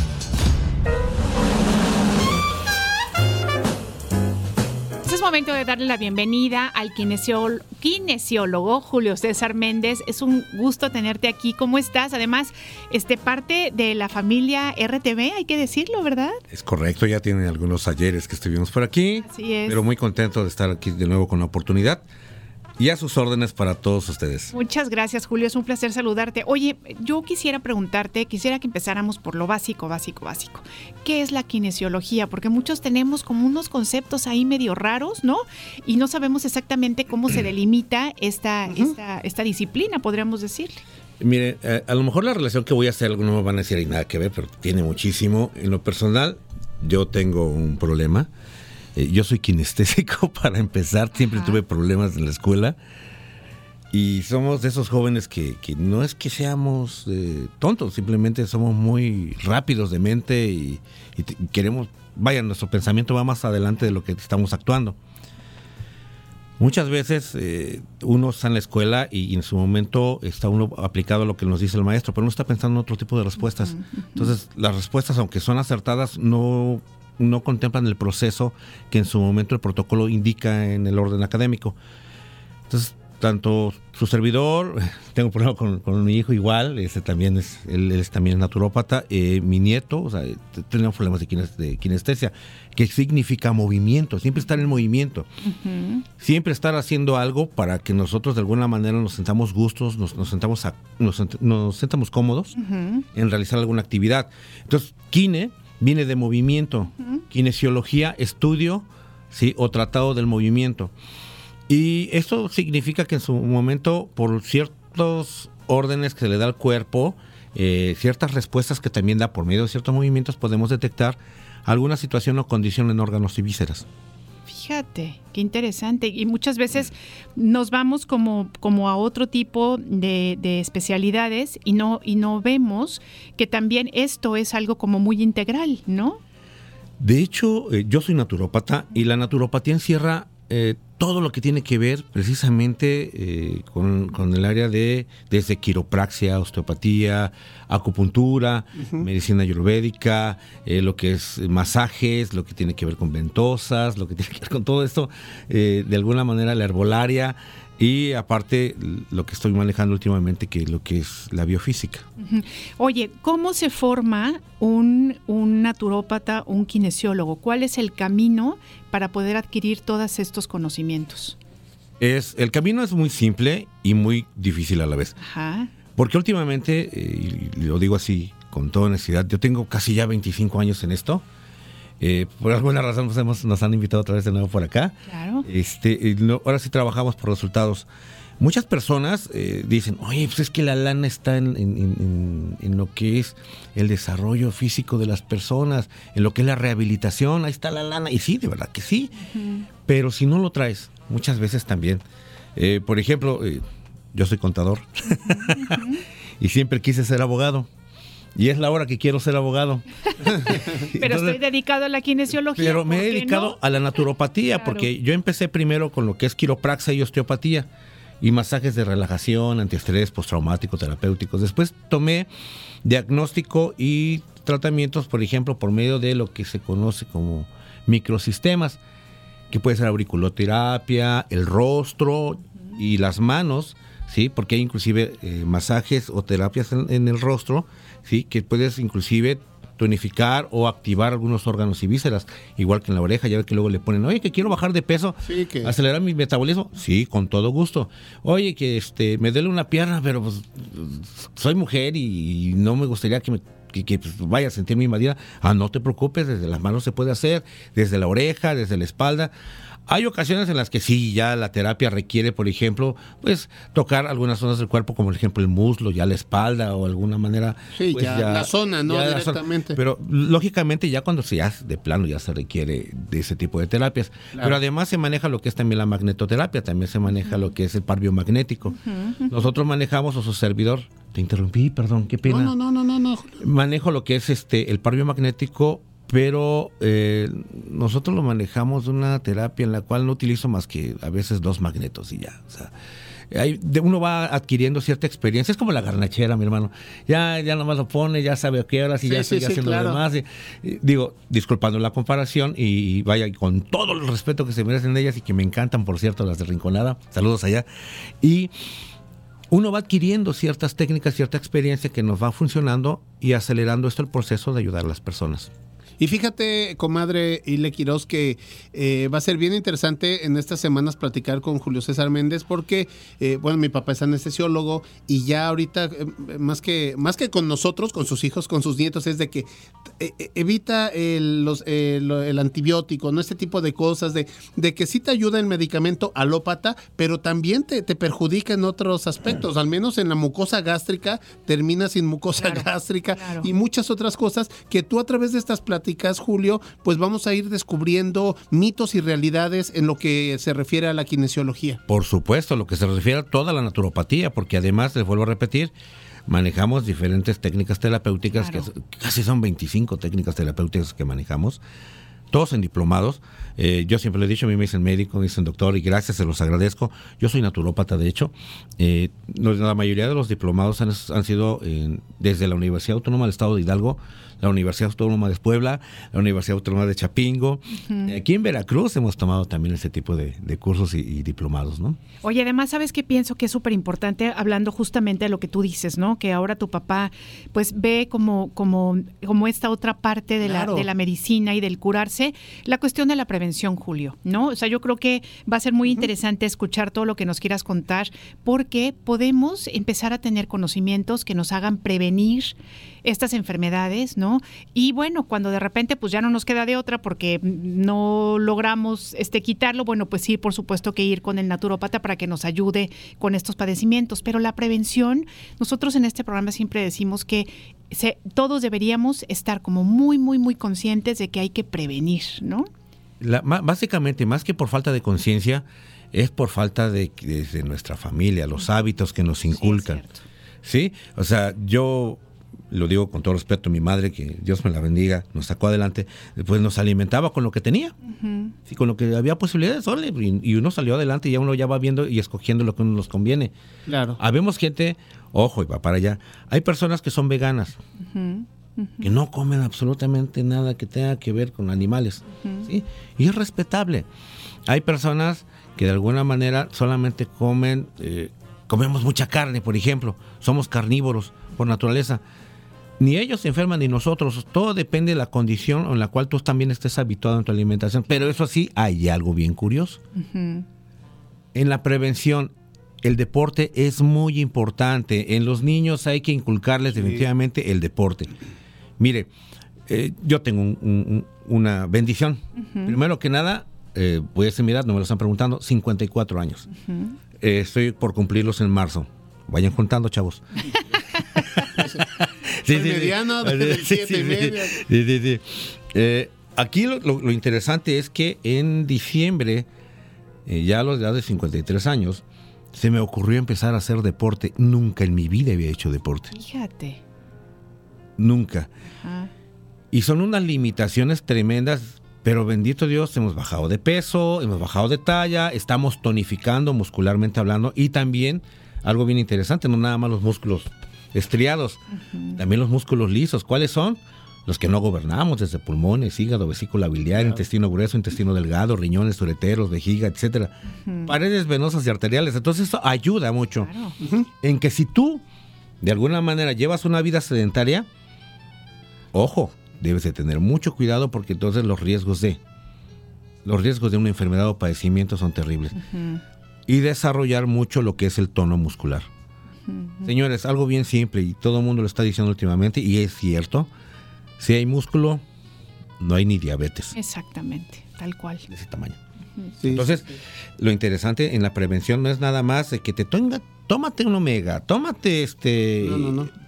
Este es momento de darle la bienvenida al kinesiólogo Julio César Méndez. Es un gusto tenerte aquí. ¿Cómo estás? Además, este parte de la familia RTV, hay que decirlo, ¿verdad? Es correcto, ya tienen algunos ayeres que estuvimos por aquí, Así es. pero muy contento de estar aquí de nuevo con la oportunidad. Y a sus órdenes para todos ustedes. Muchas gracias, Julio. Es un placer saludarte. Oye, yo quisiera preguntarte, quisiera que empezáramos por lo básico, básico, básico. ¿Qué es la kinesiología? Porque muchos tenemos como unos conceptos ahí medio raros, ¿no? Y no sabemos exactamente cómo se delimita esta, esta, esta disciplina, podríamos decirle. Mire, eh, a lo mejor la relación que voy a hacer, algunos me van a decir, hay nada que ver, pero tiene muchísimo. En lo personal, yo tengo un problema. Eh, yo soy kinestésico para empezar, siempre tuve problemas en la escuela. Y somos de esos jóvenes que, que no es que seamos eh, tontos, simplemente somos muy rápidos de mente y, y te- y queremos, vaya, nuestro pensamiento va más adelante de lo que estamos actuando. Muchas veces eh, uno está en la escuela y, y en su momento está uno aplicado a lo que nos dice el maestro, pero uno está pensando en otro tipo de respuestas. Entonces, las respuestas, aunque son acertadas, no, no contemplan el proceso que en su momento el protocolo indica en el orden académico. Entonces, tanto su servidor, tengo problema con, con mi hijo igual, ese también es, él, él es también naturópata, eh, mi nieto, o sea, tenemos problemas de, kines- de kinestesia, que significa movimiento, siempre estar en movimiento siempre estar haciendo algo para que nosotros de alguna manera nos sentamos gustos, nos, nos sentamos a- nos, sent- nos sentamos cómodos en realizar alguna actividad. Entonces, kine viene de movimiento, kinesiología, estudio, sí, o tratado del movimiento. Y esto significa que en su momento, por ciertos órdenes que se le da al cuerpo, eh, ciertas respuestas que también da por medio de ciertos movimientos, podemos detectar alguna situación o condición en órganos y vísceras. Fíjate, qué interesante. Y muchas veces nos vamos como, como a otro tipo de, de especialidades y no, y no vemos que también esto es algo como muy integral, ¿no? De hecho, eh, yo soy naturópata y la naturopatía encierra eh, todo lo que tiene que ver precisamente eh, con, con el área de desde quiropraxia, osteopatía, acupuntura, medicina ayurvédica, eh, lo que es masajes, lo que tiene que ver con ventosas, lo que tiene que ver con todo esto, eh, de alguna manera la herbolaria y aparte lo que estoy manejando últimamente que es lo que es la biofísica. Oye, ¿cómo se forma un, un naturópata, un kinesiólogo? ¿Cuál es el camino para poder adquirir todos estos conocimientos? Es, el camino es muy simple y muy difícil a la vez. Ajá. Porque últimamente, eh, y lo digo así con toda honestidad, yo tengo casi ya 25 años en esto. Eh, por alguna razón pues, hemos- nos han invitado otra vez de nuevo por acá. Claro. Este, no, ahora sí trabajamos por resultados. Muchas personas eh, dicen, oye, pues es que la lana está en, en- en- en- en lo que es el desarrollo físico de las personas, en lo que es la rehabilitación, ahí está la lana. Y sí, de verdad que sí. Pero si no lo traes, muchas veces también. Eh, por ejemplo, eh, yo soy contador y siempre quise ser abogado. Y es la hora que quiero ser abogado. Pero estoy dedicado a la kinesiología. Pero me ¿por he dedicado no? a la naturopatía Claro. porque yo empecé primero con lo que es quiropraxia y osteopatía y masajes de relajación, antiestrés, postraumático, terapéuticos. Después tomé diagnóstico y tratamientos, por ejemplo, por medio de lo que se conoce como microsistemas, que puede ser auriculoterapia, el rostro y las manos, ¿sí? Porque hay inclusive eh, masajes o terapias en, en el rostro, ¿sí? Que puedes inclusive tonificar o activar algunos órganos y vísceras, igual que en la oreja, ya ves que luego le ponen, oye, que quiero bajar de peso, Sí, que- acelerar mi metabolismo, sí, con todo gusto. Oye, que este me duele una pierna, pero pues soy mujer y no me gustaría que me que, que, pues, vaya a sentir mi invadida. Ah, no te preocupes, desde las manos se puede hacer, desde la oreja, desde la espalda. Hay ocasiones en las que sí, ya la terapia requiere, por ejemplo, pues tocar algunas zonas del cuerpo, como por ejemplo el muslo, ya la espalda o alguna manera. Sí, pues, ya la zona, ¿no? zona. Directamente. Pero lógicamente ya cuando se hace de plano ya se requiere de ese tipo de terapias. Claro. Pero además se maneja lo que es también la magnetoterapia, también se maneja lo que es el par biomagnético. Nosotros manejamos, o su servidor, te interrumpí, perdón, qué pena. No, no, no, no, no. Manejo lo que es este el par biomagnético, pero eh, nosotros lo manejamos de una terapia en la cual no utilizo más que a veces dos magnetos y ya. O sea, hay- de- uno va adquiriendo cierta experiencia. Es como la garnachera, mi hermano. Ya, ya nomás lo pone, ya sabe a qué horas y Sí, ya sí, sigue sí, haciendo claro. lo demás. Y- y digo, disculpando la comparación y, vaya, y con todo el respeto que se merecen ellas y que me encantan, por cierto, las de Rinconada. Saludos allá. Y uno va adquiriendo ciertas técnicas, cierta experiencia que nos va funcionando y acelerando esto el proceso de ayudar a las personas. Y fíjate, comadre Ile Quiroz, que eh, va a ser bien interesante en estas semanas platicar con Julio César Méndez, porque, eh, bueno, mi papá es anestesiólogo y ya ahorita, eh, más, que, más que con nosotros, con sus hijos, con sus nietos, es de que evita el, los, lo- el antibiótico, ¿no? Este tipo de cosas, de, de que sí te ayuda el medicamento alópata, pero también te, te perjudica en otros aspectos, al menos en la mucosa gástrica, termina sin mucosa gástrica y muchas otras cosas que tú a través de estas pláticas, Julio, pues vamos a ir descubriendo mitos y realidades en lo que se refiere a la kinesiología. Por supuesto, lo que se refiere a toda la naturopatía, porque además, les vuelvo a repetir, manejamos diferentes técnicas terapéuticas, que casi son 25 técnicas terapéuticas que manejamos, todos en diplomados. Eh, yo siempre le he dicho, a mí me dicen médico, me dicen doctor, y gracias, se los agradezco. Yo soy naturópata, de hecho. Eh, la mayoría de los diplomados han, han sido en- desde la Universidad Autónoma del Estado de Hidalgo, la Universidad Autónoma de Puebla, la Universidad Autónoma de Chapingo. Eh, Aquí en Veracruz hemos tomado también este tipo de, de cursos y, y diplomados, ¿no? Oye, además, ¿sabes qué pienso que es súper importante hablando justamente de lo que tú dices, ¿no? Que ahora tu papá pues ve como, como, como esta otra parte de, Claro. la, de la medicina y del curarse, la cuestión de la prevención, Julio, ¿no? O sea, yo creo que va a ser muy interesante escuchar todo lo que nos quieras contar porque podemos empezar a tener conocimientos que nos hagan prevenir estas enfermedades, ¿no? Y bueno, cuando de repente pues ya no nos queda de otra porque no logramos este quitarlo, bueno, pues sí, por supuesto que ir con el naturópata para que nos ayude con estos padecimientos, pero la prevención, nosotros en este programa siempre decimos que se- todos deberíamos estar como muy, muy, muy conscientes de que hay que prevenir, ¿no? La- básicamente, más que por falta de conciencia, es por falta de, de nuestra familia, los hábitos que nos inculcan. Sí, o sea, yo lo digo con todo respeto, mi madre, que Dios me la bendiga, nos sacó adelante, pues nos alimentaba con lo que tenía. Sí, con lo que había posibilidades, y, y uno salió adelante y ya uno ya va viendo y escogiendo lo que nos conviene. Claro. Habemos gente, ojo, y va para allá. Hay personas que son veganas, que no comen absolutamente nada que tenga que ver con animales. ¿sí? Y es respetable. Hay personas que de alguna manera solamente comen, eh, comemos mucha carne, por ejemplo. Somos carnívoros por naturaleza. Ni ellos se enferman ni nosotros. Todo depende de la condición en la cual tú también estés habituado en tu alimentación. Pero eso sí, hay algo bien curioso. En la prevención, el deporte es muy importante. En los niños hay que inculcarles definitivamente el deporte. Mire, eh, yo tengo un- un- un- una bendición. Primero que nada, eh, voy a decir mi edad, no me lo están preguntando, 54 años. Eh, estoy por cumplirlos en marzo. Vayan juntando, chavos. Sí, sí, sí. Eh, aquí lo, lo- lo interesante es que en diciembre, eh, ya a los de edad de 53 años, se me ocurrió empezar a hacer deporte. Nunca en mi vida había hecho deporte. Fíjate. Nunca. Ajá. Y son unas limitaciones tremendas, pero bendito Dios, hemos bajado de peso, hemos bajado de talla, estamos tonificando muscularmente hablando y también algo bien interesante, no nada más los músculos estriados, también los músculos lisos. ¿Cuáles son? Los que no gobernamos, desde pulmones, hígado, vesícula biliar, intestino grueso, intestino delgado, riñones, ureteros, vejiga, etcétera. Paredes venosas y arteriales. Entonces eso ayuda mucho en que si tú de alguna manera llevas una vida sedentaria, ojo, debes de tener mucho cuidado porque entonces los riesgos de los riesgos de una enfermedad o padecimiento son terribles y desarrollar mucho lo que es el tono muscular. Señores, algo bien simple y todo el mundo lo está diciendo últimamente y es cierto. Si hay músculo, no hay ni diabetes Exactamente, tal cual. de ese tamaño. Entonces, lo interesante en la prevención no es nada más de que te tenga, tómate un omega, tómate este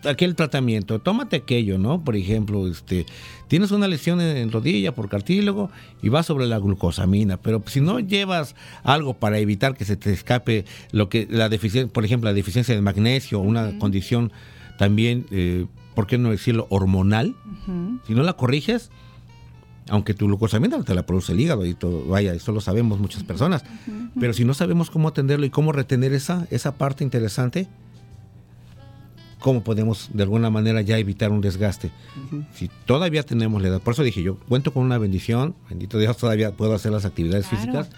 aquel tratamiento, tómate aquello, ¿no? Por ejemplo, este tienes una lesión en, en rodilla por cartílago y vas sobre la glucosamina, pero si no llevas algo para evitar que se te escape lo que la deficiencia, por ejemplo, la deficiencia de magnesio, una condición también eh, ¿por qué no decirlo hormonal? Si no la corriges, aunque tu glucosamina te la produce el hígado y todo, vaya, eso lo sabemos muchas personas, pero si no sabemos cómo atenderlo y cómo retener esa, esa parte interesante, ¿cómo podemos de alguna manera ya evitar un desgaste? Si todavía tenemos la edad, por eso dije yo, cuento con una bendición, bendito Dios, todavía puedo hacer las actividades Claro. físicas,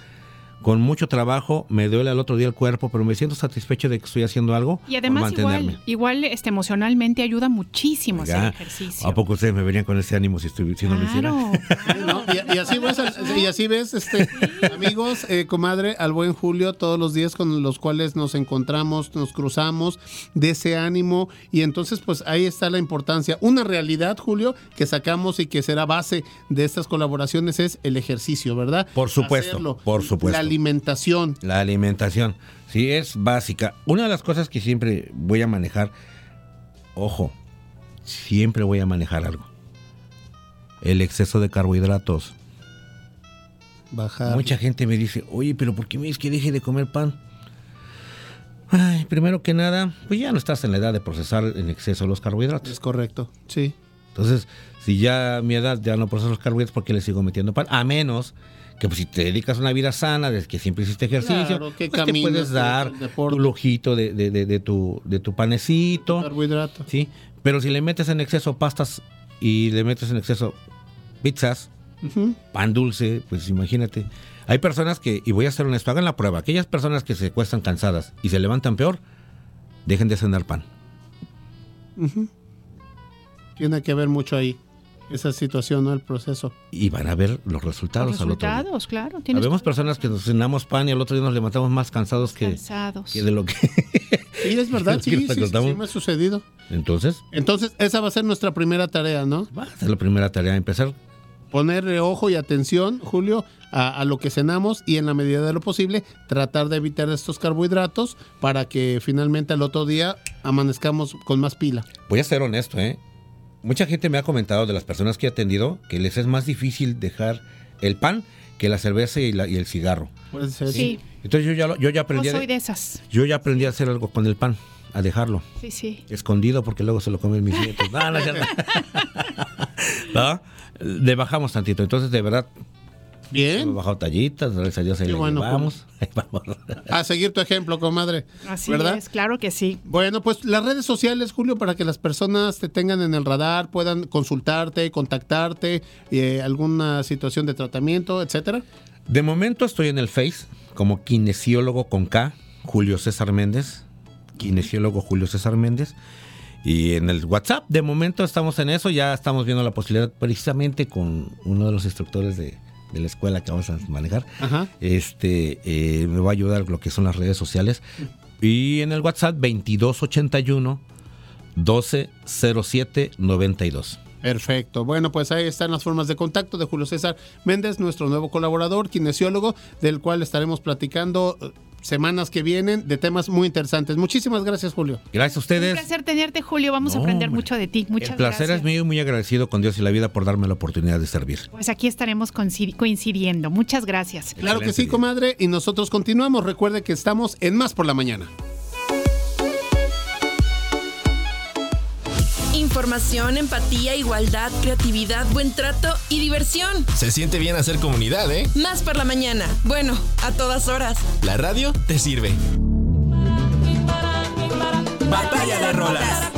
con mucho trabajo, me duele al otro día el cuerpo, pero me siento satisfecho de que estoy haciendo algo. Y además por mantenerme. igual, igual este, emocionalmente ayuda muchísimo hacer Ya. ejercicio. ¿A poco ustedes me verían con ese ánimo si, estuvi- si no lo hiciera? ¿no? Y, y así ves, y así ves este, amigos, eh, comadre, al buen Julio, todos los días con los cuales nos encontramos, nos cruzamos, de ese ánimo. Y entonces, pues ahí está la importancia. Una realidad, Julio, que sacamos y que será base de estas colaboraciones es el ejercicio, ¿verdad? Por supuesto, Hacerlo. por supuesto. La alimentación. La alimentación, sí, es básica. Una de las cosas que siempre voy a manejar, ojo, siempre voy a manejar algo. El exceso de carbohidratos. Bajar. Mucha gente me dice, oye, pero ¿por qué me dices que deje de comer pan? Ay, primero que nada, pues ya no estás en la edad de procesar en exceso los carbohidratos. Es correcto, sí. Entonces, si ya a mi edad ya no proceso los carbohidratos, ¿por qué le sigo metiendo pan? A menos que pues, si te dedicas a una vida sana, desde que siempre hiciste ejercicio, Claro, que pues, te puedes dar tu lujito de, de- de- de tu, de tu panecito. Carbohidrato. Sí, pero si le metes en exceso pastas y le metes en exceso pizzas, pan dulce, pues imagínate. Hay personas que, y voy a ser honesto, hagan la prueba. Aquellas personas que se cuestan cansadas y se levantan peor, dejen de cenar pan. Tiene que ver mucho ahí. Esa situación, ¿no? El proceso. Y van a ver los resultados Los al otro día. resultados, claro. Tienes Habemos personas que nos cenamos pan y al otro día nos levantamos más cansados que, cansados. que de lo que... Sí, es verdad, sí, sí, sí, sí me ha sucedido. Entonces, Entonces, esa va a ser nuestra primera tarea, ¿no? va a ser la primera tarea, empezar Ponerle ojo y atención, Julio, a, a lo que cenamos y en la medida de lo posible tratar de evitar estos carbohidratos para que finalmente al otro día amanezcamos con más pila. Voy a ser honesto, ¿eh? Mucha gente me ha comentado de las personas que he atendido que les es más difícil dejar el pan que la cerveza y, la- y el cigarro. Puede ser. Sí. Entonces yo ya, lo- yo ya aprendí, a soy de- de esas. yo ya aprendí a hacer algo con el pan, a dejarlo. Sí, sí. Escondido porque luego se lo comen mis nietos. No, no cierto. ¿No? Le bajamos tantito. Entonces, de verdad, Bien. hemos bajado tallitas, gracias a Dios ahí bueno, llevamos. Ahí vamos. A seguir tu ejemplo, comadre. Así ¿Verdad? es, claro que sí. Bueno, pues las redes sociales, Julio, para que las personas te tengan en el radar, puedan consultarte, contactarte, eh, alguna situación de tratamiento, etcétera. De momento estoy en el Face como kinesiólogo con K, Julio César Méndez. Kinesiólogo Julio César Méndez. Y en el WhatsApp, de momento estamos en eso, ya estamos viendo la posibilidad precisamente con uno de los instructores de, de la escuela que vamos a manejar. Ajá. Este eh, me va a ayudar lo que son las redes sociales. Y en el WhatsApp 2281 1207 92. Perfecto. Bueno, pues ahí están las formas de contacto de Julio César Méndez, nuestro nuevo colaborador, kinesiólogo, del cual estaremos platicando eh, semanas que vienen de temas muy interesantes. Muchísimas gracias, Julio. Gracias a Un ustedes. placer tenerte, Julio. Vamos a aprender hombre. mucho de ti. Muchas El placer gracias. es mío y muy agradecido con Dios y la vida por darme la oportunidad de servir. Pues aquí estaremos coincidi- coincidiendo. Muchas gracias. Claro que sí, comadre. Y nosotros continuamos. Recuerde que estamos en Más por la Mañana. Información, empatía, igualdad, creatividad, buen trato y diversión. Se siente bien hacer comunidad, ¿eh? Más por la mañana. Bueno, a todas horas. La radio te sirve. Batalla de rolas.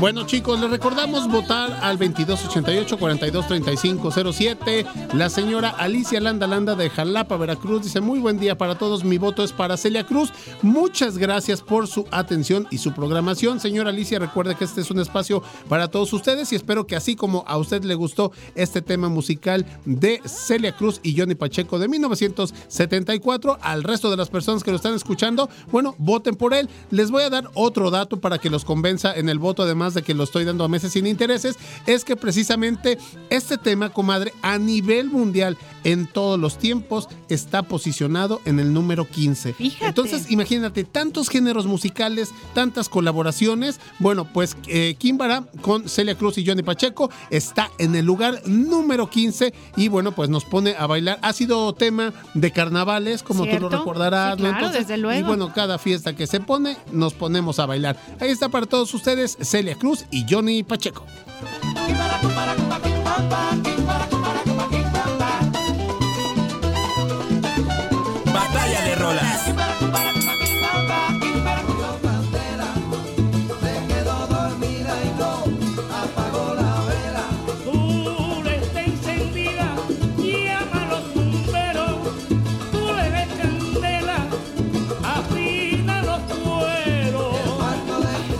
Bueno, chicos, les recordamos votar al 2288-423507. La señora Alicia Landa Landa de Jalapa, Veracruz, dice: Muy buen día para todos. Mi voto es para Celia Cruz. Muchas gracias por su atención y su programación. Señora Alicia, recuerde que este es un espacio para todos ustedes y espero que, así como a usted le gustó este tema musical de Celia Cruz y Johnny Pacheco de 1974, al resto de las personas que lo están escuchando, bueno, voten por él. Les voy a dar otro dato para que los convenza en el voto, además de que lo estoy dando a meses sin intereses, es que precisamente este tema, comadre, a nivel mundial, en todos los tiempos, está posicionado en el número 15. Entonces, imagínate, tantos géneros musicales, tantas colaboraciones. Bueno, pues eh, Kimbara con Celia Cruz y Johnny Pacheco está en el lugar número 15 y bueno, pues nos pone a bailar. Ha sido tema de carnavales, como tú lo recordarás. Sí, ¿no? claro, desde luego. Y bueno, cada fiesta que se pone, nos ponemos a bailar. Ahí está para todos ustedes Celia Cruz y Johnny Pacheco. Batalla de rolas.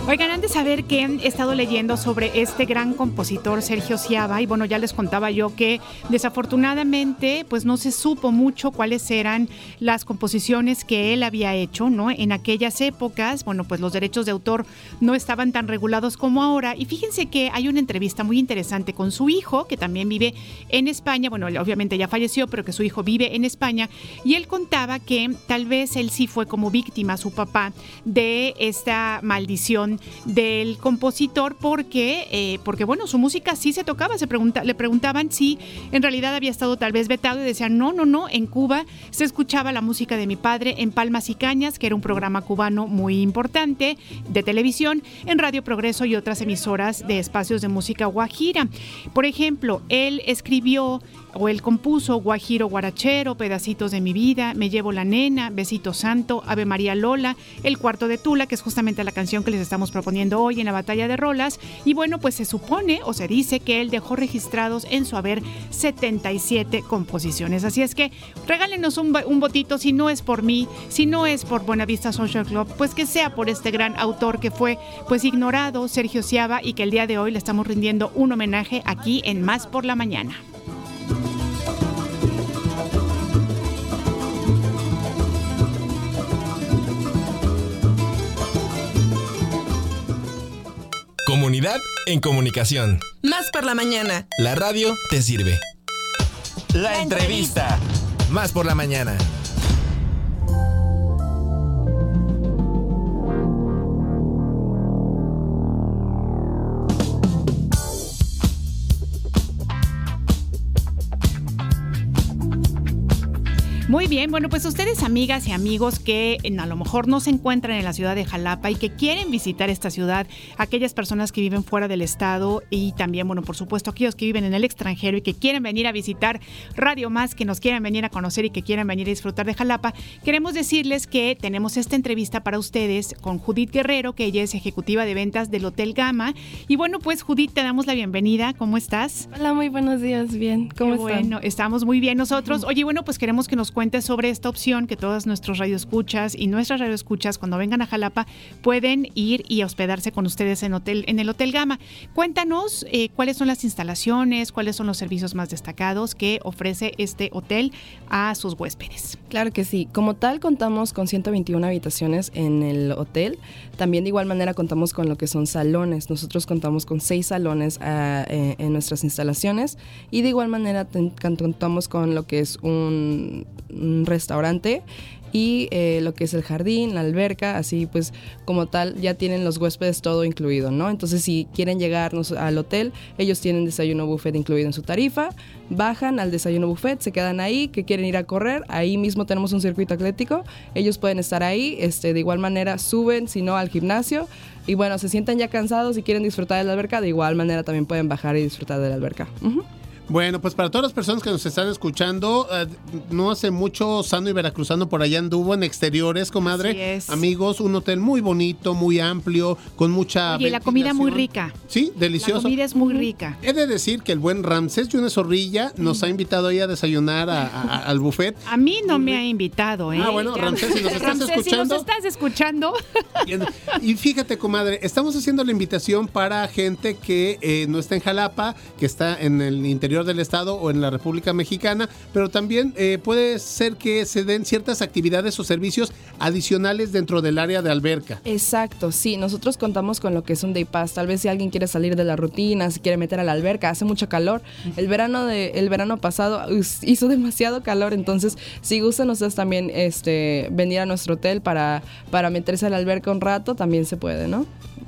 De saber que he estado leyendo sobre este gran compositor Sergio Ciaba y bueno, ya les contaba yo que desafortunadamente pues no se supo mucho cuáles eran las composiciones que él había hecho, ¿no? En aquellas épocas, bueno, pues los derechos de autor no estaban tan regulados como ahora. Y fíjense que hay una entrevista muy interesante con su hijo, que también vive en España, bueno, obviamente ya falleció, pero que su hijo vive en España. Y él contaba que tal vez él sí fue como víctima, su papá, de esta maldición del compositor porque, eh, porque bueno, su música sí se tocaba, se pregunta, le preguntaban si en realidad había estado tal vez vetado y decían, no, no, no, en Cuba se escuchaba la música de mi padre en Palmas y Cañas, que era un programa cubano muy importante de televisión, en Radio Progreso y otras emisoras de espacios de música guajira. Por ejemplo, él escribió o él compuso Guajiro Guarachero, Pedacitos de mi vida, Me llevo la nena, Besito Santo, Ave María Lola, El cuarto de Tula, que es justamente la canción que les estamos proponiendo hoy en la batalla de rolas. Y bueno, pues se supone o se dice que él dejó registrados en su haber 77 composiciones. Así es que regálenos un, votito si no es por mí, si no es por Buenavista Social Club, pues que sea por este gran autor que fue pues ignorado, Sergio Ciaba, y que el día de hoy le estamos rindiendo un homenaje aquí en Más por la Mañana. Comunidad en comunicación. Más por la mañana. La radio te sirve. La entrevista. Más por la mañana. Muy bien, bueno, pues ustedes amigas y amigos que en- a lo mejor no se encuentran en la ciudad de Jalapa y que quieren visitar esta ciudad, aquellas personas que viven fuera del estado y también, bueno, por supuesto, aquellos que viven en el extranjero y que quieren venir a visitar Radio Más, que nos quieran venir a conocer y que quieran venir a disfrutar de Jalapa, queremos decirles que tenemos esta entrevista para ustedes con Judith Guerrero, que ella es ejecutiva de ventas del Hotel Gama. Y bueno, pues Judith, te damos la bienvenida. ¿Cómo estás? Hola, muy buenos días. Bien, ¿cómo Qué están? Bueno, estamos muy bien nosotros. Oye, bueno, pues queremos que nos cuentes sobre esta opción que todos nuestros radioescuchas y nuestras radioescuchas cuando vengan a Jalapa pueden ir y hospedarse con ustedes en hotel en el Hotel Gama. Cuéntanos eh, cuáles son las instalaciones, cuáles son los servicios más destacados que ofrece este hotel a sus huéspedes. Claro que sí. Como tal, contamos con 121 habitaciones en el hotel. También de igual manera contamos con lo que son salones. Nosotros contamos con seis salones ah, eh, en nuestras instalaciones y de igual manera contamos con lo que es un, un restaurante y eh, lo que es el jardín, la alberca, así pues como tal ya tienen los huéspedes todo incluido, ¿no? Entonces si quieren llegarnos al hotel, ellos tienen desayuno buffet incluido en su tarifa, bajan al desayuno buffet, se quedan ahí, que quieren ir a correr, ahí mismo tenemos un circuito atlético, ellos pueden estar ahí, este, de igual manera suben, si no al gimnasio, y bueno, se sientan ya cansados y quieren disfrutar de la alberca, de igual manera también pueden bajar y disfrutar de la alberca. Bueno, pues para todas las personas que nos están escuchando, eh, no hace mucho Sano y Veracruzano por allá anduvo en exteriores, comadre. Es. Amigos, un hotel muy bonito, muy amplio, con mucha. Oye, la comida muy rica. Sí, delicioso. La comida es muy rica. He de decir que el buen Ramsés Yunes Zorrilla nos ha invitado ahí a desayunar a- a- al buffet. A mí no me ha invitado, ¿eh? Ah, bueno, Ramsés, si nos estás Ramsés, si escuchando. nos estás escuchando. Y fíjate, comadre, estamos haciendo la invitación para gente que eh, no está en Jalapa, que está en el interior del estado o en la República Mexicana, pero también eh, puede ser que se den ciertas actividades o servicios adicionales dentro del área de alberca. Exacto, sí, nosotros contamos con lo que es un day pass. Tal vez si alguien quiere salir de la rutina, se quiere meter a la alberca, hace mucho calor. El verano de el verano pasado hizo demasiado calor, entonces si gustan ustedes también este venir a nuestro hotel para para meterse a la alberca un rato, también se puede, ¿no?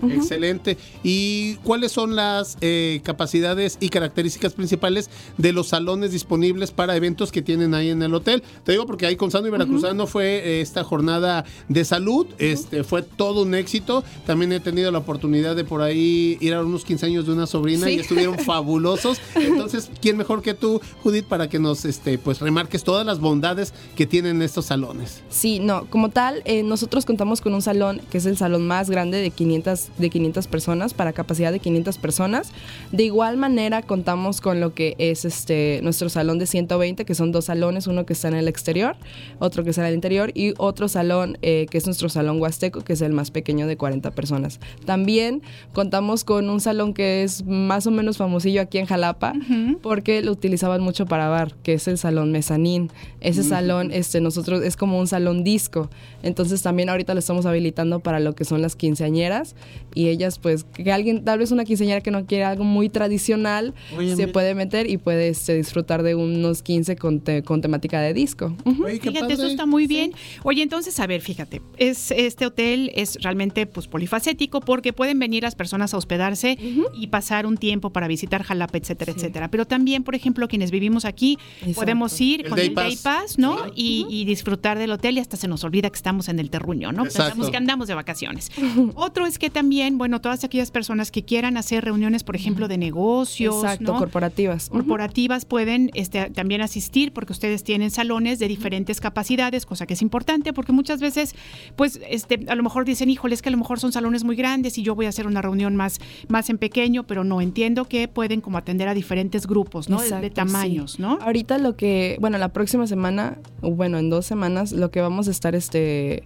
Excelente. ¿Y cuáles son las eh, capacidades y características principales de los salones disponibles para eventos que tienen ahí en el hotel? Te digo porque ahí con Sano y Veracruzano fue eh, esta jornada de salud, este fue todo un éxito. También he tenido la oportunidad de por ahí ir a unos 15 años de una sobrina Sí. y estuvieron fabulosos. Entonces, ¿quién mejor que tú, Judith, para que nos este pues remarques todas las bondades que tienen estos salones? Sí, no, como tal, eh, nosotros contamos con un salón que es el salón más grande de 500 de 500 personas, para capacidad de 500 personas. De igual manera contamos con lo que es este nuestro salón de 120, que son dos salones, uno que está en el exterior, otro que está en el interior y otro salón eh, que es nuestro salón huasteco, que es el más pequeño de 40 personas. También contamos con un salón que es más o menos famosillo aquí en Jalapa, porque lo utilizaban mucho para bar, que es el salón mezanín. Ese salón, este, nosotros es como un salón disco. Entonces también ahorita lo estamos habilitando para lo que son las quinceañeras y ellas, pues, que alguien, tal vez una quinceañera que no quiere algo muy tradicional, Oye, se mira. puede meter y puede este, disfrutar de unos 15 con, te- con temática de disco. Ujú. Fíjate, eso está muy bien. Oye, entonces, a ver, fíjate, es, este hotel es realmente pues polifacético porque pueden venir las personas a hospedarse y pasar un tiempo para visitar Jalapa, etcétera, etcétera. Pero también, por ejemplo, quienes vivimos aquí, Exacto. podemos ir El con Day el Day Pass. Pass, ¿no? Y, y disfrutar del hotel y hasta se nos olvida que estamos en el terruño, ¿no? Exacto. Pensamos que andamos de vacaciones. Otro es que también, bueno, todas aquellas personas que quieran hacer reuniones, por ejemplo, de negocios, Exacto, ¿no? corporativas. Corporativas pueden este, también asistir porque ustedes tienen salones de diferentes capacidades, cosa que es importante porque muchas veces, pues, este, a lo mejor dicen, híjole, es que a lo mejor son salones muy grandes y yo voy a hacer una reunión más, más en pequeño, pero no entiendo que pueden como atender a diferentes grupos, ¿no? De- tamaños, sí. ¿no? Ahorita lo que, bueno, la próxima semana, o bueno, en dos semanas, lo que vamos a estar este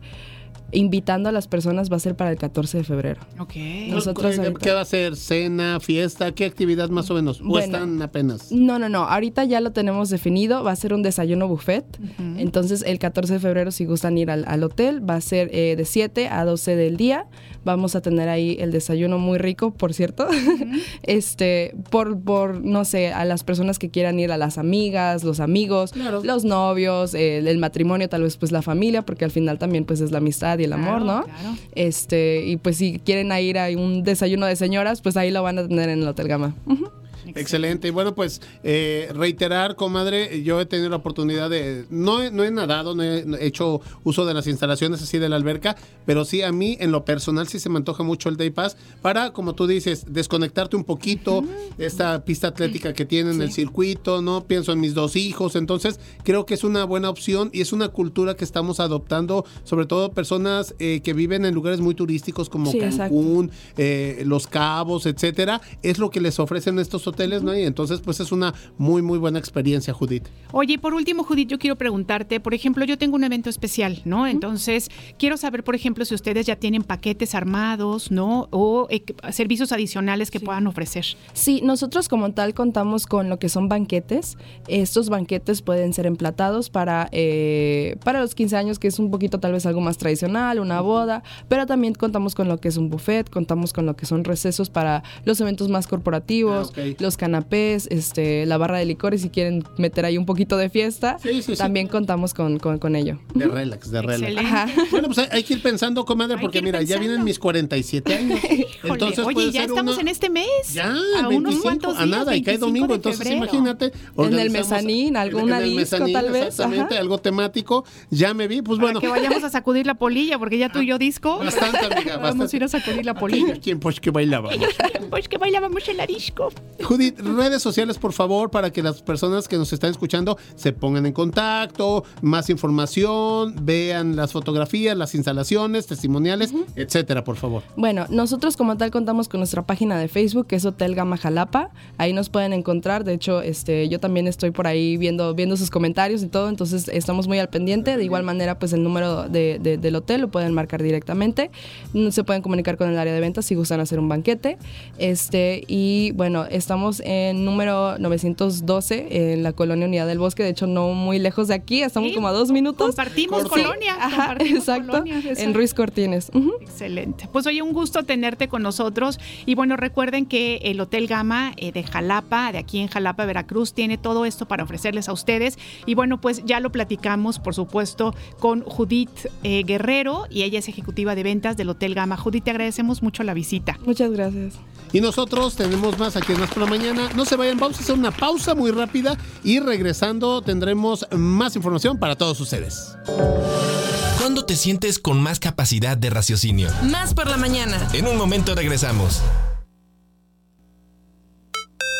invitando a las personas va a ser para el 14 de febrero. Ok. Nosotros ¿Qué, ahorita- qué va a ser? ¿Cena, fiesta? ¿Qué actividad más o menos? ¿O Bueno. están apenas? No, no, no. Ahorita ya lo tenemos definido. Va a ser un desayuno buffet. Entonces, el 14 de febrero, si gustan ir al, al hotel, va a ser eh, de 7 a 12 del día. Vamos a tener ahí el desayuno muy rico, por cierto. este, por, por, no sé, a las personas que quieran ir, a las amigas, los amigos, los novios, el, el matrimonio, tal vez pues la familia, porque al final también pues es la amistad y el amor, ¿no? Este, y pues si quieren a ir a un desayuno de señoras, pues ahí lo van a tener en el Hotel Gama. Ujú. Excelente. Y bueno, pues eh, reiterar, comadre, yo he tenido la oportunidad de. No, he- no he nadado, no he no he hecho uso de las instalaciones así de la alberca, pero sí a mí, en lo personal, sí se me antoja mucho el Day Pass para, como tú dices, desconectarte un poquito de esta pista atlética que tienen, el circuito, ¿no? Pienso en mis dos hijos. Entonces, creo que es una buena opción y es una cultura que estamos adoptando, sobre todo personas eh, que viven en lugares muy turísticos como Sí. Cancún, eh, Los Cabos, etcétera. Es lo que les ofrecen estos hoteles, ¿no? Y entonces, pues es una muy, muy buena experiencia, Judith. Oye, y por último, Judith, yo quiero preguntarte, por ejemplo, yo tengo un evento especial, ¿no? Entonces, quiero saber, por ejemplo, si ustedes ya tienen paquetes armados, ¿no? O eh, servicios adicionales que puedan ofrecer. Sí, nosotros como tal contamos con lo que son banquetes. Estos banquetes pueden ser emplatados para, eh, para los 15 años, que es un poquito tal vez algo más tradicional, una boda, pero también contamos con lo que es un buffet, contamos con lo que son recesos para los eventos más corporativos, Ah, ok. Los canapés, este, la barra de licores si quieren meter ahí un poquito de fiesta, también contamos con, con, con ello. De relax, de relax. Ajá. Bueno, pues hay, hay que ir pensando, comadre, porque mira, ya vienen mis 47 años. Entonces, Oye, puede ya ser estamos una- en este mes. Ya, a 25, unos cuantos a días, nada, y cae 25 domingo, entonces imagínate. En el mezanín, alguna en el disco, mezanín, tal vez, Exactamente, ajá. algo temático. Ya me vi, pues bueno. Que vayamos a sacudir la polilla, porque ya tú y yo disco. Bastante, amiga, Vamos bastante. a ir a sacudir la polilla. ¿Quién pues que bailaba? Pues que bailábamos en la disco. Judith, redes sociales, por favor, para que las personas que nos están escuchando se pongan en contacto, más información, vean las fotografías, las instalaciones, testimoniales, etcétera, por favor. Bueno, nosotros como tal contamos con nuestra página de Facebook, que es Hotel Gama Jalapa. Ahí nos pueden encontrar. De hecho, este, yo también estoy por ahí viendo, viendo sus comentarios y todo. Entonces estamos muy al pendiente. De igual manera, pues el número de- de- del hotel lo pueden marcar directamente. Se pueden comunicar con el área de ventas si gustan hacer un banquete. Este, y bueno, estamos en número 912 en la colonia Unidad del Bosque. De hecho, no muy lejos de aquí. Estamos como a dos minutos. Compartimos Sí. colonia. Ajá, compartimos exacto. colonia. En Ruiz Cortines. Excelente. Pues oye, un gusto tenerte con nosotros. Y bueno, recuerden que el Hotel Gama eh, de Jalapa, de aquí en Jalapa, Veracruz, tiene todo esto para ofrecerles a ustedes. Y bueno, pues ya lo platicamos, por supuesto, con Judith eh, Guerrero y ella es ejecutiva de ventas del Hotel Gama. Judith, te agradecemos mucho la visita. Muchas gracias. Y nosotros tenemos más aquí en Más por la Mañana. No se vayan, vamos a hacer una pausa muy rápida y regresando tendremos más información para todos ustedes. ¿Cuándo te sientes con más capacidad de raciocinio? Más por la mañana. En un momento regresamos.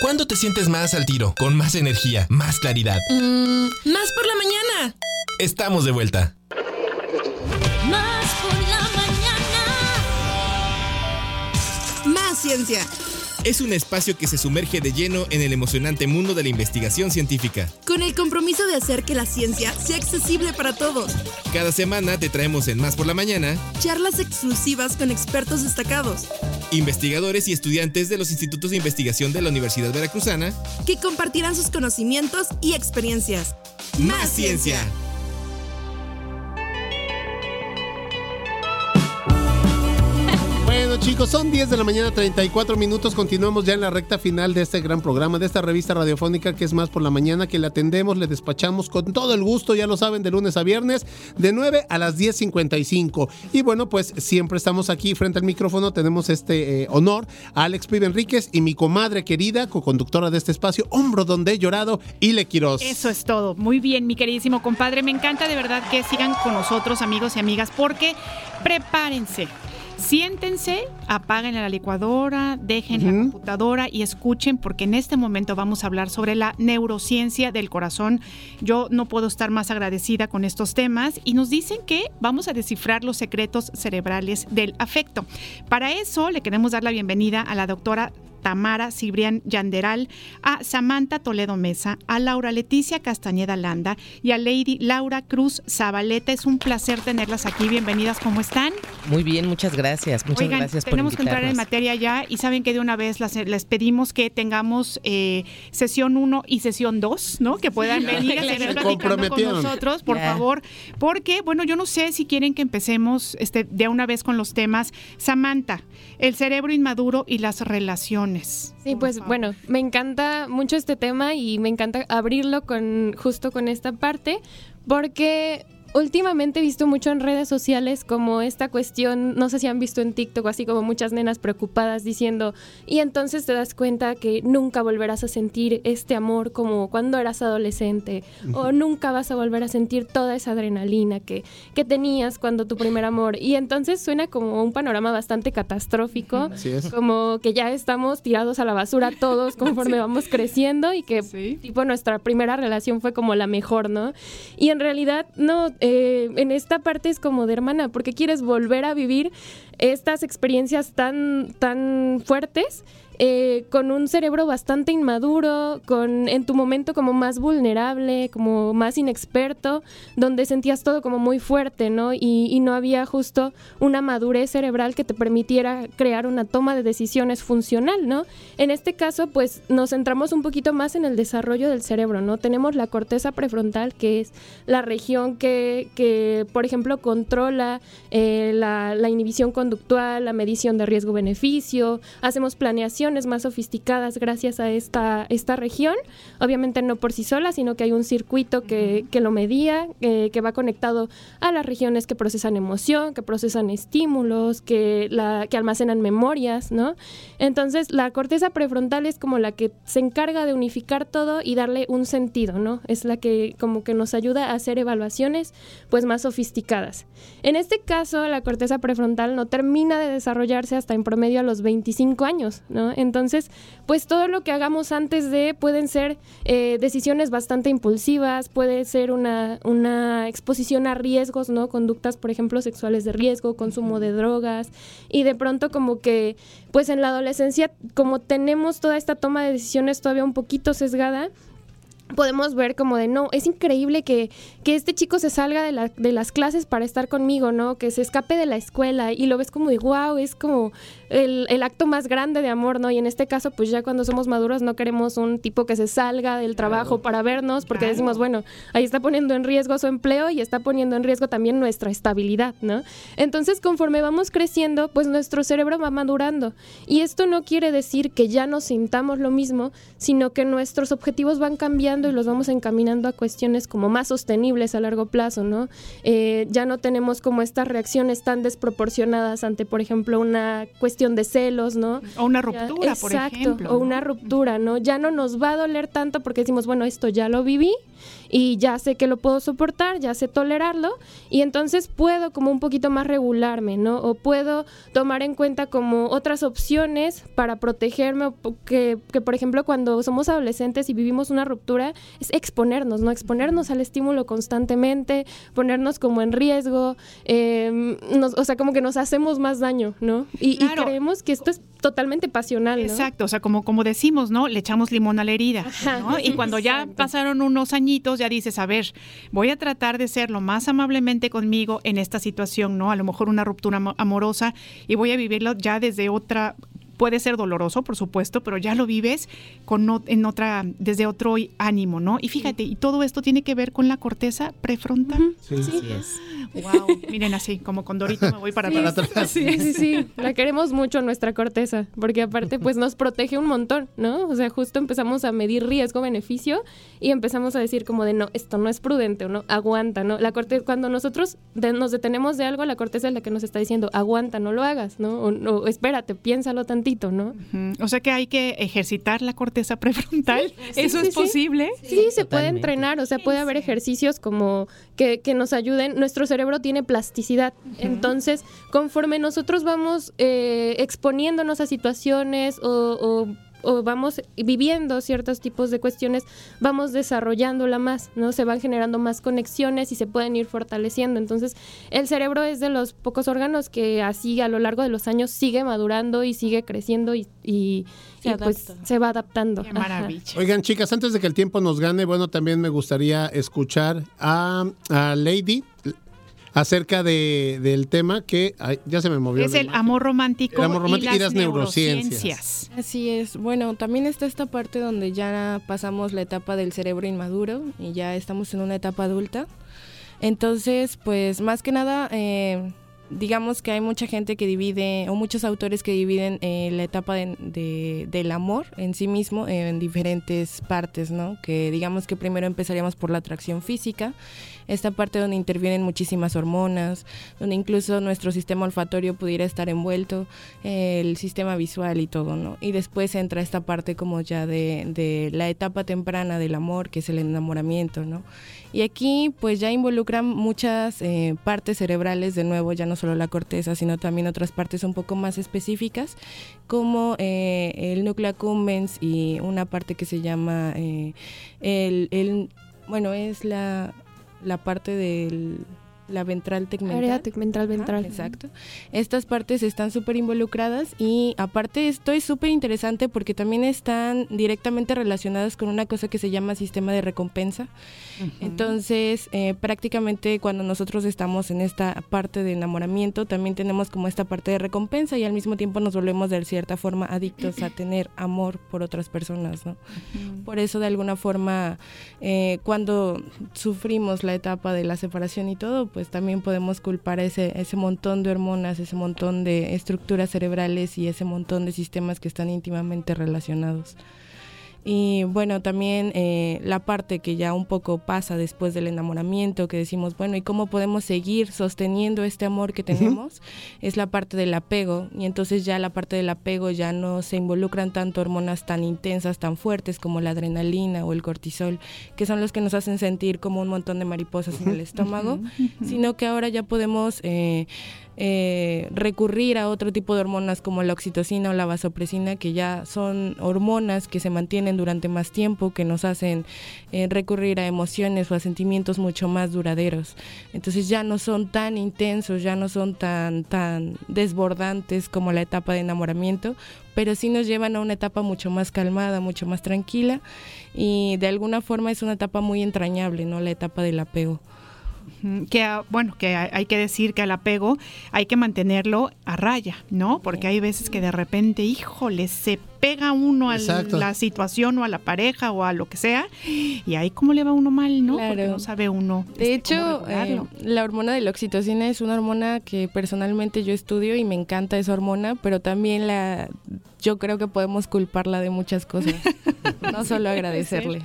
¿Cuándo te sientes más al tiro, con más energía, más claridad? Mm, más por la mañana. Estamos de vuelta. Más por la mañana. Ciencia. Es un espacio que se sumerge de lleno en el emocionante mundo de la investigación científica. Con el compromiso de hacer que la ciencia sea accesible para todos. Cada semana te traemos en Más por la Mañana Charlas exclusivas con expertos destacados. investigadores y estudiantes de los institutos de investigación de la Universidad Veracruzana. Que compartirán sus conocimientos y experiencias. Más ciencia. Bueno chicos, son 10 de la mañana 34 minutos, continuamos ya en la recta final de este gran programa, de esta revista radiofónica que es más por la mañana, que le atendemos, le despachamos con todo el gusto, ya lo saben, de lunes a viernes, de 9 a las 10.55. Y bueno, pues siempre estamos aquí frente al micrófono, tenemos este eh, honor a Alex Pibe Enríquez y mi comadre querida, co-conductora de este espacio, Hombro Donde he llorado, Ile Quiroz. Eso es todo. Muy bien, mi queridísimo compadre. Me encanta de verdad que sigan con nosotros, amigos y amigas, porque prepárense. Siéntense, apaguen la licuadora, dejen la computadora y escuchen porque en este momento vamos a hablar sobre la neurociencia del corazón. Yo no puedo estar más agradecida con estos temas y nos dicen que vamos a descifrar los secretos cerebrales del afecto. Para eso le queremos dar la bienvenida a la doctora Tamara Cibrián Yanderal, a Samantha Toledo Mesa, a Laura Leticia Castañeda Landa y a Lady Laura Cruz Zabaleta. Es un placer tenerlas aquí. Bienvenidas, ¿cómo están? Muy bien, muchas gracias. Muchas Oigan, gracias por tenemos que entrar en materia ya y saben que de una vez las- les pedimos que tengamos eh, sesión 1 y sesión 2, ¿no? Que puedan Sí, venir a seguir Se platicando con nosotros, por favor, porque, bueno, yo no sé si quieren que empecemos este, de una vez con los temas. Samantha, el cerebro inmaduro y las relaciones. Sí, pues bueno, me encanta mucho este tema y me encanta abrirlo con justo con esta parte porque últimamente he visto mucho en redes sociales como esta cuestión, no sé si han visto en TikTok, así como muchas nenas preocupadas diciendo, y entonces te das cuenta que nunca volverás a sentir este amor como cuando eras adolescente, o nunca vas a volver a sentir toda esa adrenalina que, que tenías cuando tu primer amor. Y entonces suena como un panorama bastante catastrófico, como que ya estamos tirados a la basura todos conforme vamos creciendo y que tipo nuestra primera relación fue como la mejor, ¿no? Y en realidad no, eh, en esta parte es como de hermana, porque quieres volver a vivir estas experiencias tan, tan fuertes. Eh, con un cerebro bastante inmaduro, con en tu momento como más vulnerable, como más inexperto, donde sentías todo como muy fuerte, ¿no? Y, y no había justo una madurez cerebral que te permitiera crear una toma de decisiones funcional, ¿no? En este caso, pues nos centramos un poquito más en el desarrollo del cerebro, ¿no? Tenemos la corteza prefrontal, que es la región que, por ejemplo, controla eh, la, inhibición conductual, la medición de riesgo-beneficio, hacemos más sofisticadas gracias a esta, esta región, obviamente no por sí sola, sino que hay un circuito que, que lo medía, eh, que va conectado a las regiones que procesan emoción, que procesan estímulos, que, la, que almacenan memorias, ¿no? Entonces, la corteza prefrontal es como la que se encarga de unificar todo y darle un sentido, ¿no? Es la que como que nos ayuda a hacer evaluaciones pues más sofisticadas. En este caso, la corteza prefrontal no termina de desarrollarse hasta en promedio a los 25 años, ¿no? Entonces, pues todo lo que hagamos antes de pueden ser eh, decisiones bastante impulsivas, puede ser una, una exposición a riesgos, ¿no? Conductas, por ejemplo, sexuales de riesgo, consumo de drogas y de pronto como que, pues en la adolescencia, como tenemos toda esta toma de decisiones todavía un poquito sesgada, podemos ver como de, no, es increíble que, que este chico se salga de, la- de las clases para estar conmigo, ¿no? Que se escape de la escuela y lo ves como de, wow, es como el, el acto más grande de amor, ¿no? Y en este caso, pues ya cuando somos maduros no queremos un tipo que se salga del trabajo para vernos porque decimos, bueno, ahí está poniendo en riesgo su empleo y está poniendo en riesgo también nuestra estabilidad, ¿no? Entonces, conforme vamos creciendo, pues nuestro cerebro va madurando. Y esto no quiere decir que ya nos sintamos lo mismo, sino que nuestros objetivos van cambiando y los vamos encaminando a cuestiones como más sostenibles a largo plazo, ¿no? Eh, ya no tenemos como estas reacciones tan desproporcionadas ante, por ejemplo, una cuestión de celos, ¿no? O una Ya- ruptura, por exacto, ejemplo, O ¿no? una ruptura, ¿no? Ya no nos va a doler tanto porque decimos, bueno, esto ya lo viví, y ya sé que lo puedo soportar, ya sé tolerarlo y entonces puedo como un poquito más regularme, ¿no? O puedo tomar en cuenta como otras opciones para protegerme, que, que por ejemplo cuando somos adolescentes y vivimos una ruptura es exponernos, ¿no? Exponernos al estímulo constantemente, ponernos como en riesgo, eh, nos- o sea, como que nos hacemos más daño, ¿no? Y, creemos que esto es totalmente pasional, ¿no? Exacto, o sea, como, como decimos, ¿no? Le echamos limón a la herida, ¿no? Y cuando ya pasaron unos añitos, ya dices, a ver, voy a tratar de ser lo más amablemente conmigo en esta situación, ¿no? A lo mejor una ruptura amo- amorosa y voy a vivirlo ya desde otra puede ser doloroso, por supuesto, pero ya lo vives con o- en otra desde otro ánimo, ¿no? Y fíjate, y todo esto tiene que ver con la corteza prefrontal. Sí. Sí. Wow, miren así, como con Dorito me voy para Sí, atrás. Sí, sí, sí. La queremos mucho nuestra corteza, porque aparte pues nos protege un montón, ¿no? O sea, justo empezamos a medir riesgo-beneficio y empezamos a decir como de no, esto no es prudente, o no, aguanta, ¿no? La corteza, cuando nosotros de- nos detenemos de algo, la corteza es la que nos está diciendo, aguanta, no lo hagas, ¿no? O, o espérate, piénsalo tantito, ¿no? O sea que hay que ejercitar la corteza prefrontal. Sí, ¿Eso sí, es sí. posible? Sí, se puede entrenar, o sea, puede haber ejercicios como que, que nos ayuden. Nuestro cerebro tiene plasticidad, entonces conforme nosotros vamos eh, exponiéndonos a situaciones o, o- o vamos viviendo ciertos tipos de cuestiones, vamos desarrollándola más, ¿no? Se van generando más conexiones y se pueden ir fortaleciendo. Entonces, el cerebro es de los pocos órganos que así a lo largo de los años sigue madurando y sigue creciendo y, y- Se y, pues se va adaptando. Qué maravilla. Oigan, chicas, antes de que el tiempo nos gane, bueno, también me gustaría escuchar a, a Lady acerca de, del tema que ay, ya se me movió. Es el imagen. amor romántico, El amor romántico y y las, las neurociencias. neurociencias. Así es. Bueno, también está esta parte donde ya pasamos la etapa del cerebro inmaduro y ya estamos en una etapa adulta. Entonces, pues más que nada, eh, digamos que hay mucha gente que divide, o muchos autores que dividen eh, la etapa de- de- del amor en sí mismo en diferentes partes, ¿no? Que digamos que primero empezaríamos por la atracción física, esta parte donde intervienen muchísimas hormonas, donde incluso nuestro sistema olfatorio pudiera estar envuelto, eh, el sistema visual y todo, ¿no? Y después entra esta parte como ya de, de la etapa temprana del amor, que es el enamoramiento, ¿no? Y aquí pues ya involucran muchas eh, partes cerebrales, de nuevo, ya no solo la corteza, sino también otras partes un poco más específicas, como eh, el núcleo accumbens y una parte que se llama eh, el, el- bueno, es la, la parte del la ventral tegmental. Área tegmental ventral. Exacto. Estas partes están súper involucradas y aparte esto es súper interesante porque también están directamente relacionadas con una cosa que se llama sistema de recompensa. Entonces, eh, prácticamente cuando nosotros estamos en esta parte de enamoramiento, también tenemos como esta parte de recompensa y al mismo tiempo nos volvemos de cierta forma adictos a tener amor por otras personas, ¿no? Por eso, de alguna forma, eh, cuando sufrimos la etapa de la separación y todo, pues también podemos culpar ese, ese montón de hormonas, ese montón de estructuras cerebrales y ese montón de sistemas que están íntimamente relacionados. Y bueno, también eh, la parte que ya un poco pasa después del enamoramiento, que decimos, bueno, ¿y cómo podemos seguir sosteniendo este amor que tenemos? Es la parte del apego. Y entonces ya la parte del apego ya no se involucran tanto hormonas tan intensas, tan fuertes como la adrenalina o el cortisol, que son los que nos hacen sentir como un montón de mariposas en el estómago, sino que ahora ya podemos... eh, eh, recurrir a otro tipo de hormonas como la oxitocina o la vasopresina, que ya son hormonas que se mantienen durante más tiempo, que nos hacen eh, recurrir a emociones o a sentimientos mucho más duraderos. Entonces ya no son tan intensos, ya no son tan, tan desbordantes como la etapa de enamoramiento, pero sí nos llevan a una etapa mucho más calmada, mucho más tranquila y de alguna forma es una etapa muy entrañable, ¿no? La etapa del apego. Que ah, bueno, que hay que decir que al apego hay que mantenerlo a raya, ¿no? Porque hay veces que de repente, híjole, se pega uno a Exacto. la situación o a la pareja o a lo que sea, y ahí cómo le va uno mal, ¿no? Porque no sabe uno. De este, hecho, eh, la hormona de la oxitocina es una hormona que personalmente yo estudio y me encanta esa hormona, pero también la yo creo que podemos culparla de muchas cosas, no solo agradecerle.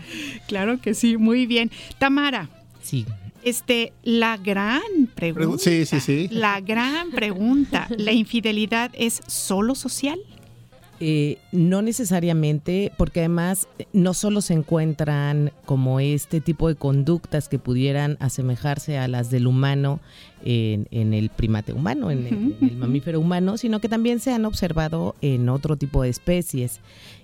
Claro que sí, muy bien. Tamara. Sí. Este, la gran pregunta. Sí, sí, sí. La gran pregunta, ¿la infidelidad es solo social? Eh, no necesariamente, porque además eh, no solo se encuentran como este tipo de conductas que pudieran asemejarse a las del humano en, en el primate humano, en, el, en el mamífero humano, sino que también se han observado en otro tipo de especies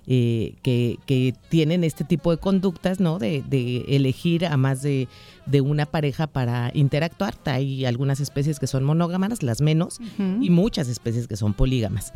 eh, que, que tienen este tipo de conductas, ¿no? De, de elegir a más de, de una pareja para interactuar. Hay algunas especies que son monógamas, las menos, y muchas especies que son polígamas.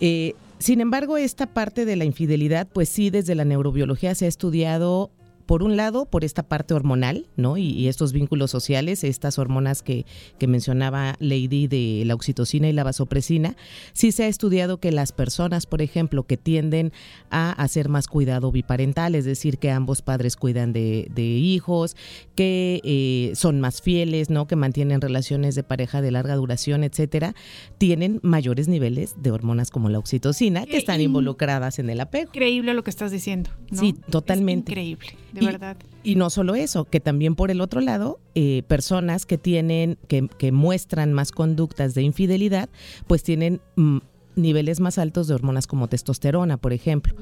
Eh, sin embargo, esta parte de la infidelidad, pues sí, desde la neurobiología se ha estudiado, por un lado, por esta parte hormonal, ¿no? Y, y estos vínculos sociales, estas hormonas que, que mencionaba Lady de la oxitocina y la vasopresina. Sí se ha estudiado que las personas, por ejemplo, que tienden a hacer más cuidado biparental, es decir, que ambos padres cuidan de, de hijos, que eh, son más fieles, ¿no? Que mantienen relaciones de pareja de larga duración, etcétera, tienen mayores niveles de hormonas como la oxitocina que están involucradas en el apego. Increíble lo que estás diciendo. ¿no? Sí, totalmente. Es increíble, de Y- verdad. Y no solo eso, que también por el otro lado, eh, personas que tienen, que, que muestran más conductas de infidelidad, pues tienen mm, niveles más altos de hormonas como testosterona, por ejemplo.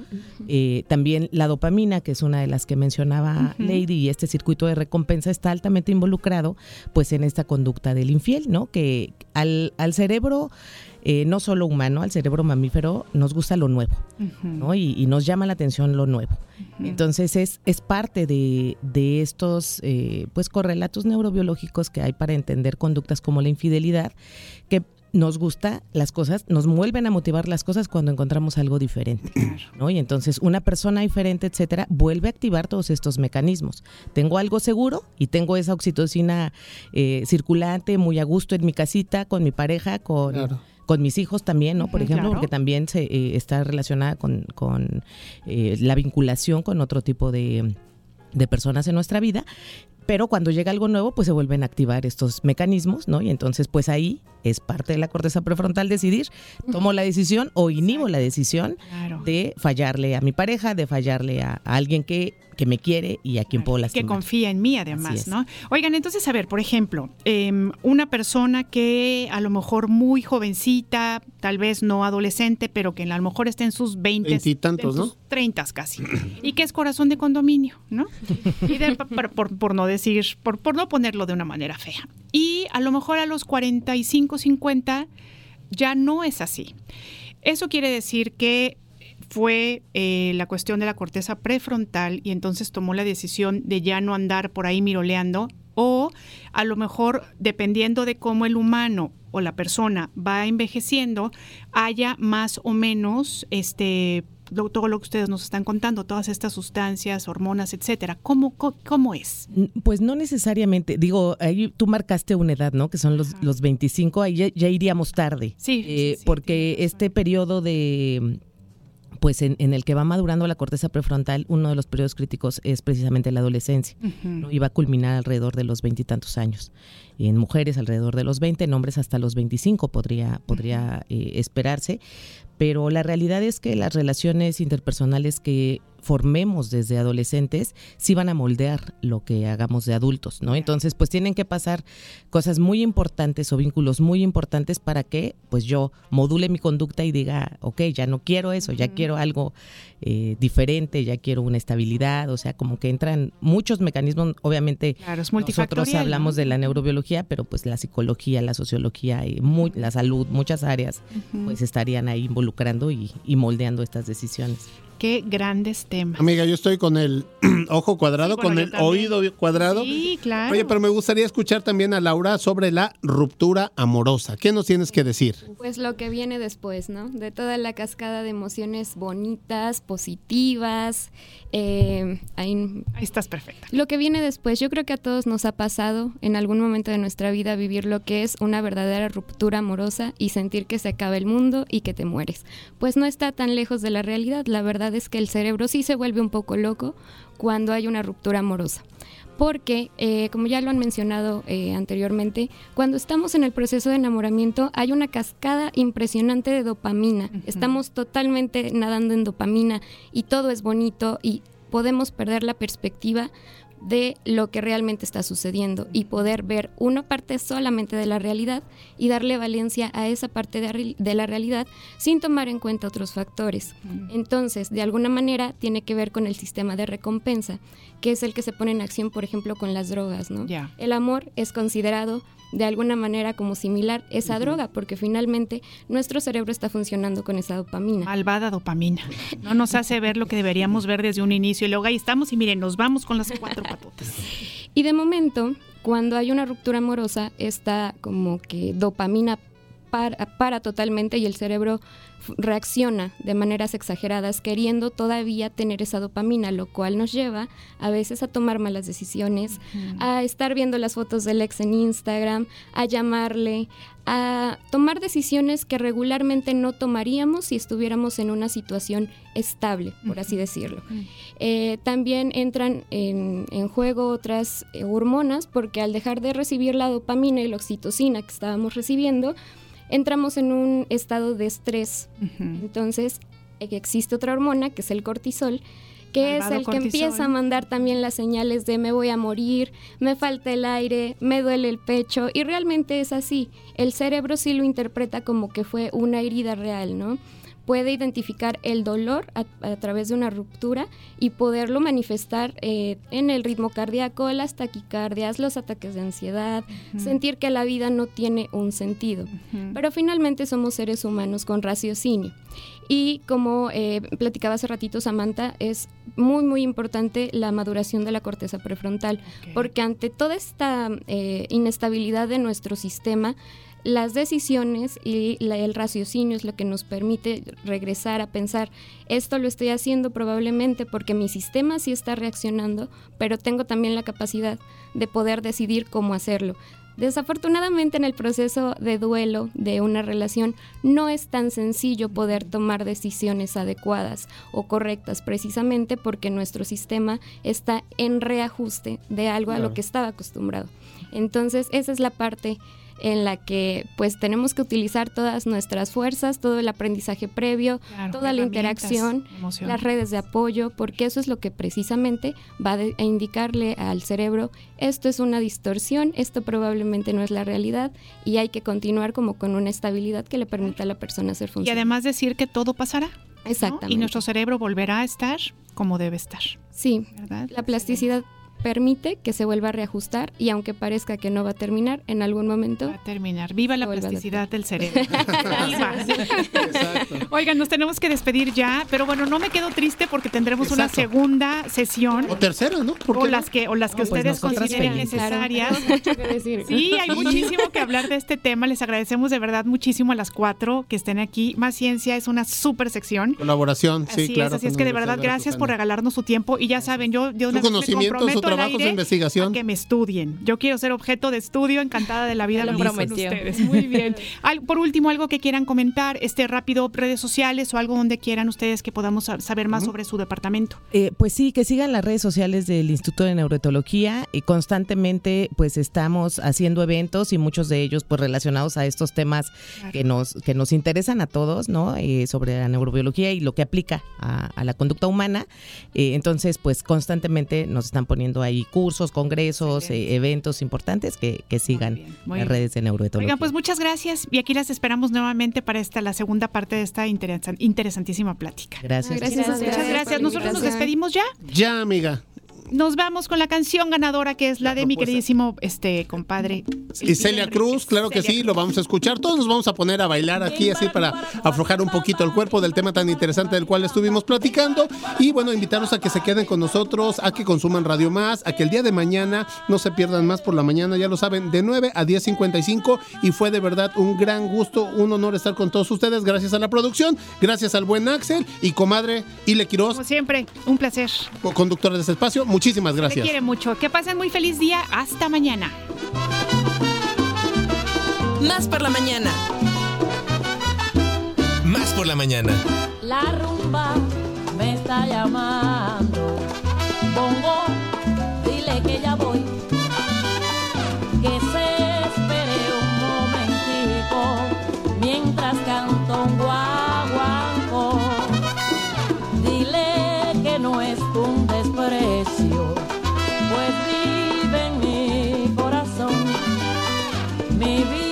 Eh, también la dopamina, que es una de las que mencionaba Ujú. Lady, y este circuito de recompensa está altamente involucrado pues en esta conducta del infiel, ¿no? Que al, al cerebro, eh, no solo humano, al cerebro mamífero, nos gusta lo nuevo. ¿no? Y, y nos llama la atención lo nuevo. Entonces es, es parte de, de estos eh, pues correlatos neurobiológicos que hay para entender conductas como la infidelidad, que nos gusta las cosas, nos vuelven a motivar las cosas cuando encontramos algo diferente. ¿no? Y entonces una persona diferente, etcétera, vuelve a activar todos estos mecanismos. Tengo algo seguro y tengo esa oxitocina eh, circulante, muy a gusto en mi casita, con mi pareja, con, con mis hijos también, ¿no? Por ejemplo, claro. porque también se, eh, está relacionada con, con, eh, la vinculación con otro tipo de, de personas en nuestra vida. Pero cuando llega algo nuevo, pues se vuelven a activar estos mecanismos, ¿no? Y entonces, pues ahí es parte de la corteza prefrontal decidir, tomo la decisión o inhibo la decisión Claro. de fallarle a mi pareja, de fallarle a, a alguien que, que me quiere y a quien puedo que lastimar. confía en mí además. ¿no? Oigan, entonces, a ver, por ejemplo, em, una persona que a lo mejor muy jovencita, tal vez no adolescente, pero que a lo mejor está en sus 20, Veintitantos, en ¿no? sus 30 casi, y que es corazón de condominio, ¿no? Y de- por, por- por no decir, por, por no ponerlo de una manera fea. Y a lo mejor a los 45, 50 ya no es así. Eso quiere decir que fue eh, la cuestión de la corteza prefrontal y entonces tomó la decisión de ya no andar por ahí miroleando o a lo mejor dependiendo de cómo el humano o la persona va envejeciendo haya más o menos este lo- todo lo que ustedes nos están contando, todas estas sustancias, hormonas, etcétera. ¿Cómo, cómo es? Pues no necesariamente. Digo, ahí tú marcaste una edad, ¿no? Que son los, los 25, ahí ya, ya iríamos tarde. Sí, Eh, porque este periodo de pues en, en el que va madurando la corteza prefrontal, uno de los periodos críticos es precisamente la adolescencia. ¿no? Y va a culminar alrededor de los veintitantos años. Y en mujeres alrededor de los 20, en hombres hasta los 25 podría, podría eh, esperarse. Pero la realidad es que las relaciones interpersonales que formemos desde adolescentes sí van a moldear lo que hagamos de adultos, ¿no? Entonces, pues tienen que pasar cosas muy importantes o vínculos muy importantes para que pues yo module mi conducta y diga, ok, ya no quiero eso, ya quiero algo eh, diferente, ya quiero una estabilidad, o sea, como que entran muchos mecanismos, obviamente Claro, es nosotros hablamos ¿no? de la neurobiología, pero pues la psicología, la sociología, y mu- la salud, muchas áreas, pues estarían ahí involucrando y, y moldeando estas decisiones. Qué grandes temas. Amiga, yo estoy con el ojo cuadrado, Sí, bueno, con el también. oído cuadrado. Sí, claro. Oye, pero me gustaría escuchar también a Laura sobre la ruptura amorosa. ¿Qué nos tienes que decir? Pues lo que viene después, ¿no? De toda la cascada de emociones bonitas, positivas. eh, ahí, estás perfecta. Lo que viene después, yo creo que a todos nos ha pasado en algún momento de nuestra vida vivir lo que es una verdadera ruptura amorosa y sentir que se acaba el mundo y que te mueres. Pues no está tan lejos de la realidad. La verdad es que el cerebro sí se vuelve un poco loco cuando hay una ruptura amorosa porque, eh, como ya lo han mencionado eh, anteriormente, cuando estamos en el proceso de enamoramiento hay una cascada impresionante de dopamina. Estamos totalmente nadando en dopamina y todo es bonito y podemos perder la perspectiva de lo que realmente está sucediendo y poder ver una parte solamente de la realidad y darle valencia a esa parte de, la realidad sin tomar en cuenta otros factores. Entonces, de alguna manera, tiene que ver con el sistema de recompensa, que es el que se pone en acción, por ejemplo, con las drogas, ¿no? El amor es considerado de alguna manera como similar esa droga, porque finalmente nuestro cerebro está funcionando con esa dopamina. Malvada dopamina. No nos hace ver lo que deberíamos ver desde un inicio y luego ahí estamos y miren, nos vamos con las cuatro Y de momento, cuando hay una ruptura amorosa, esta como que dopamina para, para totalmente y el cerebro reacciona de maneras exageradas queriendo todavía tener esa dopamina, lo cual nos lleva a veces a tomar malas decisiones, a estar viendo las fotos del ex en Instagram, a llamarle, a tomar decisiones que regularmente no tomaríamos si estuviéramos en una situación estable, por así decirlo. Eh, también entran en, en juego otras eh, hormonas porque al dejar de recibir la dopamina y la oxitocina que estábamos recibiendo, entramos en un estado de estrés. Entonces eh, existe otra hormona que es el cortisol que Malvado es el cortisol. que empieza a mandar también las señales de me voy a morir, me falta el aire, me duele el pecho y realmente es así. El cerebro sí lo interpreta como que fue una herida real, ¿no? Puede identificar el dolor a, a través de una ruptura y poderlo manifestar eh, en el ritmo cardíaco, las taquicardias, los ataques de ansiedad, sentir que la vida no tiene un sentido. Pero finalmente somos seres humanos con raciocinio. Y como eh, platicaba hace ratito Samantha, es muy, muy importante la maduración de la corteza prefrontal, porque ante toda esta eh, inestabilidad de nuestro sistema, las decisiones y la- el raciocinio es lo que nos permite regresar a pensar, esto lo estoy haciendo probablemente porque mi sistema sí está reaccionando, pero tengo también la capacidad de poder decidir cómo hacerlo. Desafortunadamente en el proceso de duelo de una relación no es tan sencillo poder tomar decisiones adecuadas o correctas precisamente porque nuestro sistema está en reajuste de algo a lo que estaba acostumbrado. Entonces esa es la parte en la que pues tenemos que utilizar todas nuestras fuerzas, todo el aprendizaje previo, Claro, toda la interacción, emoción. las redes de apoyo, porque eso es lo que precisamente va a indicarle al cerebro, esto es una distorsión, esto probablemente no es la realidad y hay que continuar como con una estabilidad que le permita a la persona hacer Y funcionar. además decir que todo pasará. ¿no? Exactamente. Y nuestro cerebro volverá a estar como debe estar. Sí, ¿verdad? la plasticidad permite que se vuelva a reajustar y aunque parezca que no va a terminar, en algún momento... Va a terminar. Viva la plasticidad del cerebro. Viva. Oigan, nos tenemos que despedir ya, pero bueno, no me quedo triste porque tendremos una segunda sesión. O tercera, ¿no? ¿Por O qué no? las que, o las que No, pues ustedes consideren necesarias. Claro, tenemos mucho que decir. Sí, hay muchísimo que hablar de este tema. Les agradecemos de verdad muchísimo a las cuatro que estén aquí. Más Ciencia es una súper sección. Colaboración, sí, así claro. es, así es que de verdad gracias por regalarnos su tiempo y ya saben, yo de una vez me comprometo al trabajo, su aire investigación. a que me estudien. Yo quiero ser objeto de estudio, encantada de la vida lo prometió. ustedes. Muy bien. Al- por último, algo que quieran comentar, este rápido redes sociales o algo donde quieran ustedes que podamos sab- saber más sobre su departamento. Eh, pues sí, que sigan las redes sociales del Instituto de Neuroetología y constantemente pues estamos haciendo eventos y muchos de ellos pues relacionados a estos temas que nos que nos interesan a todos, ¿no? Eh, sobre la neurobiología y lo que aplica a, a la conducta humana. Eh, entonces pues constantemente nos están poniendo ahí cursos, congresos, eh, eventos importantes que, que sigan muy las redes de neuroetología. Oigan, pues muchas gracias y aquí las esperamos nuevamente para esta la segunda parte de esta interesan- interesantísima plática. Gracias. Muchas gracias. Nosotros nos despedimos ya. Ya, amiga. Nos vamos con la canción ganadora que es la, de mi queridísimo este compadre. Y Celia Cruz, claro que sí, lo vamos a escuchar. Todos nos vamos a poner a bailar aquí así para aflojar un poquito el cuerpo del tema tan interesante del cual estuvimos platicando. Y bueno, invitarlos a que se queden con nosotros, a que consuman Radio Más, a que el día de mañana no se pierdan más por la mañana, ya lo saben, de 9 a 10.55. Y fue de verdad un gran gusto, un honor estar con todos ustedes. Gracias a la producción, gracias al buen Axel y comadre Ile Quiroz, Como siempre, un placer. conductora de este espacio. Muchísimas Te gracias. quiere mucho. Que pasen muy feliz día. Hasta mañana. Más por la mañana. Más por la mañana. La rumba me está llamando. Bongo, dile que ya voy. Que se espere un momentico mientras canto un guaguancó. precio, pues vive en mi corazón, mi vida.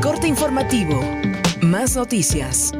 Corte informativo. Más noticias.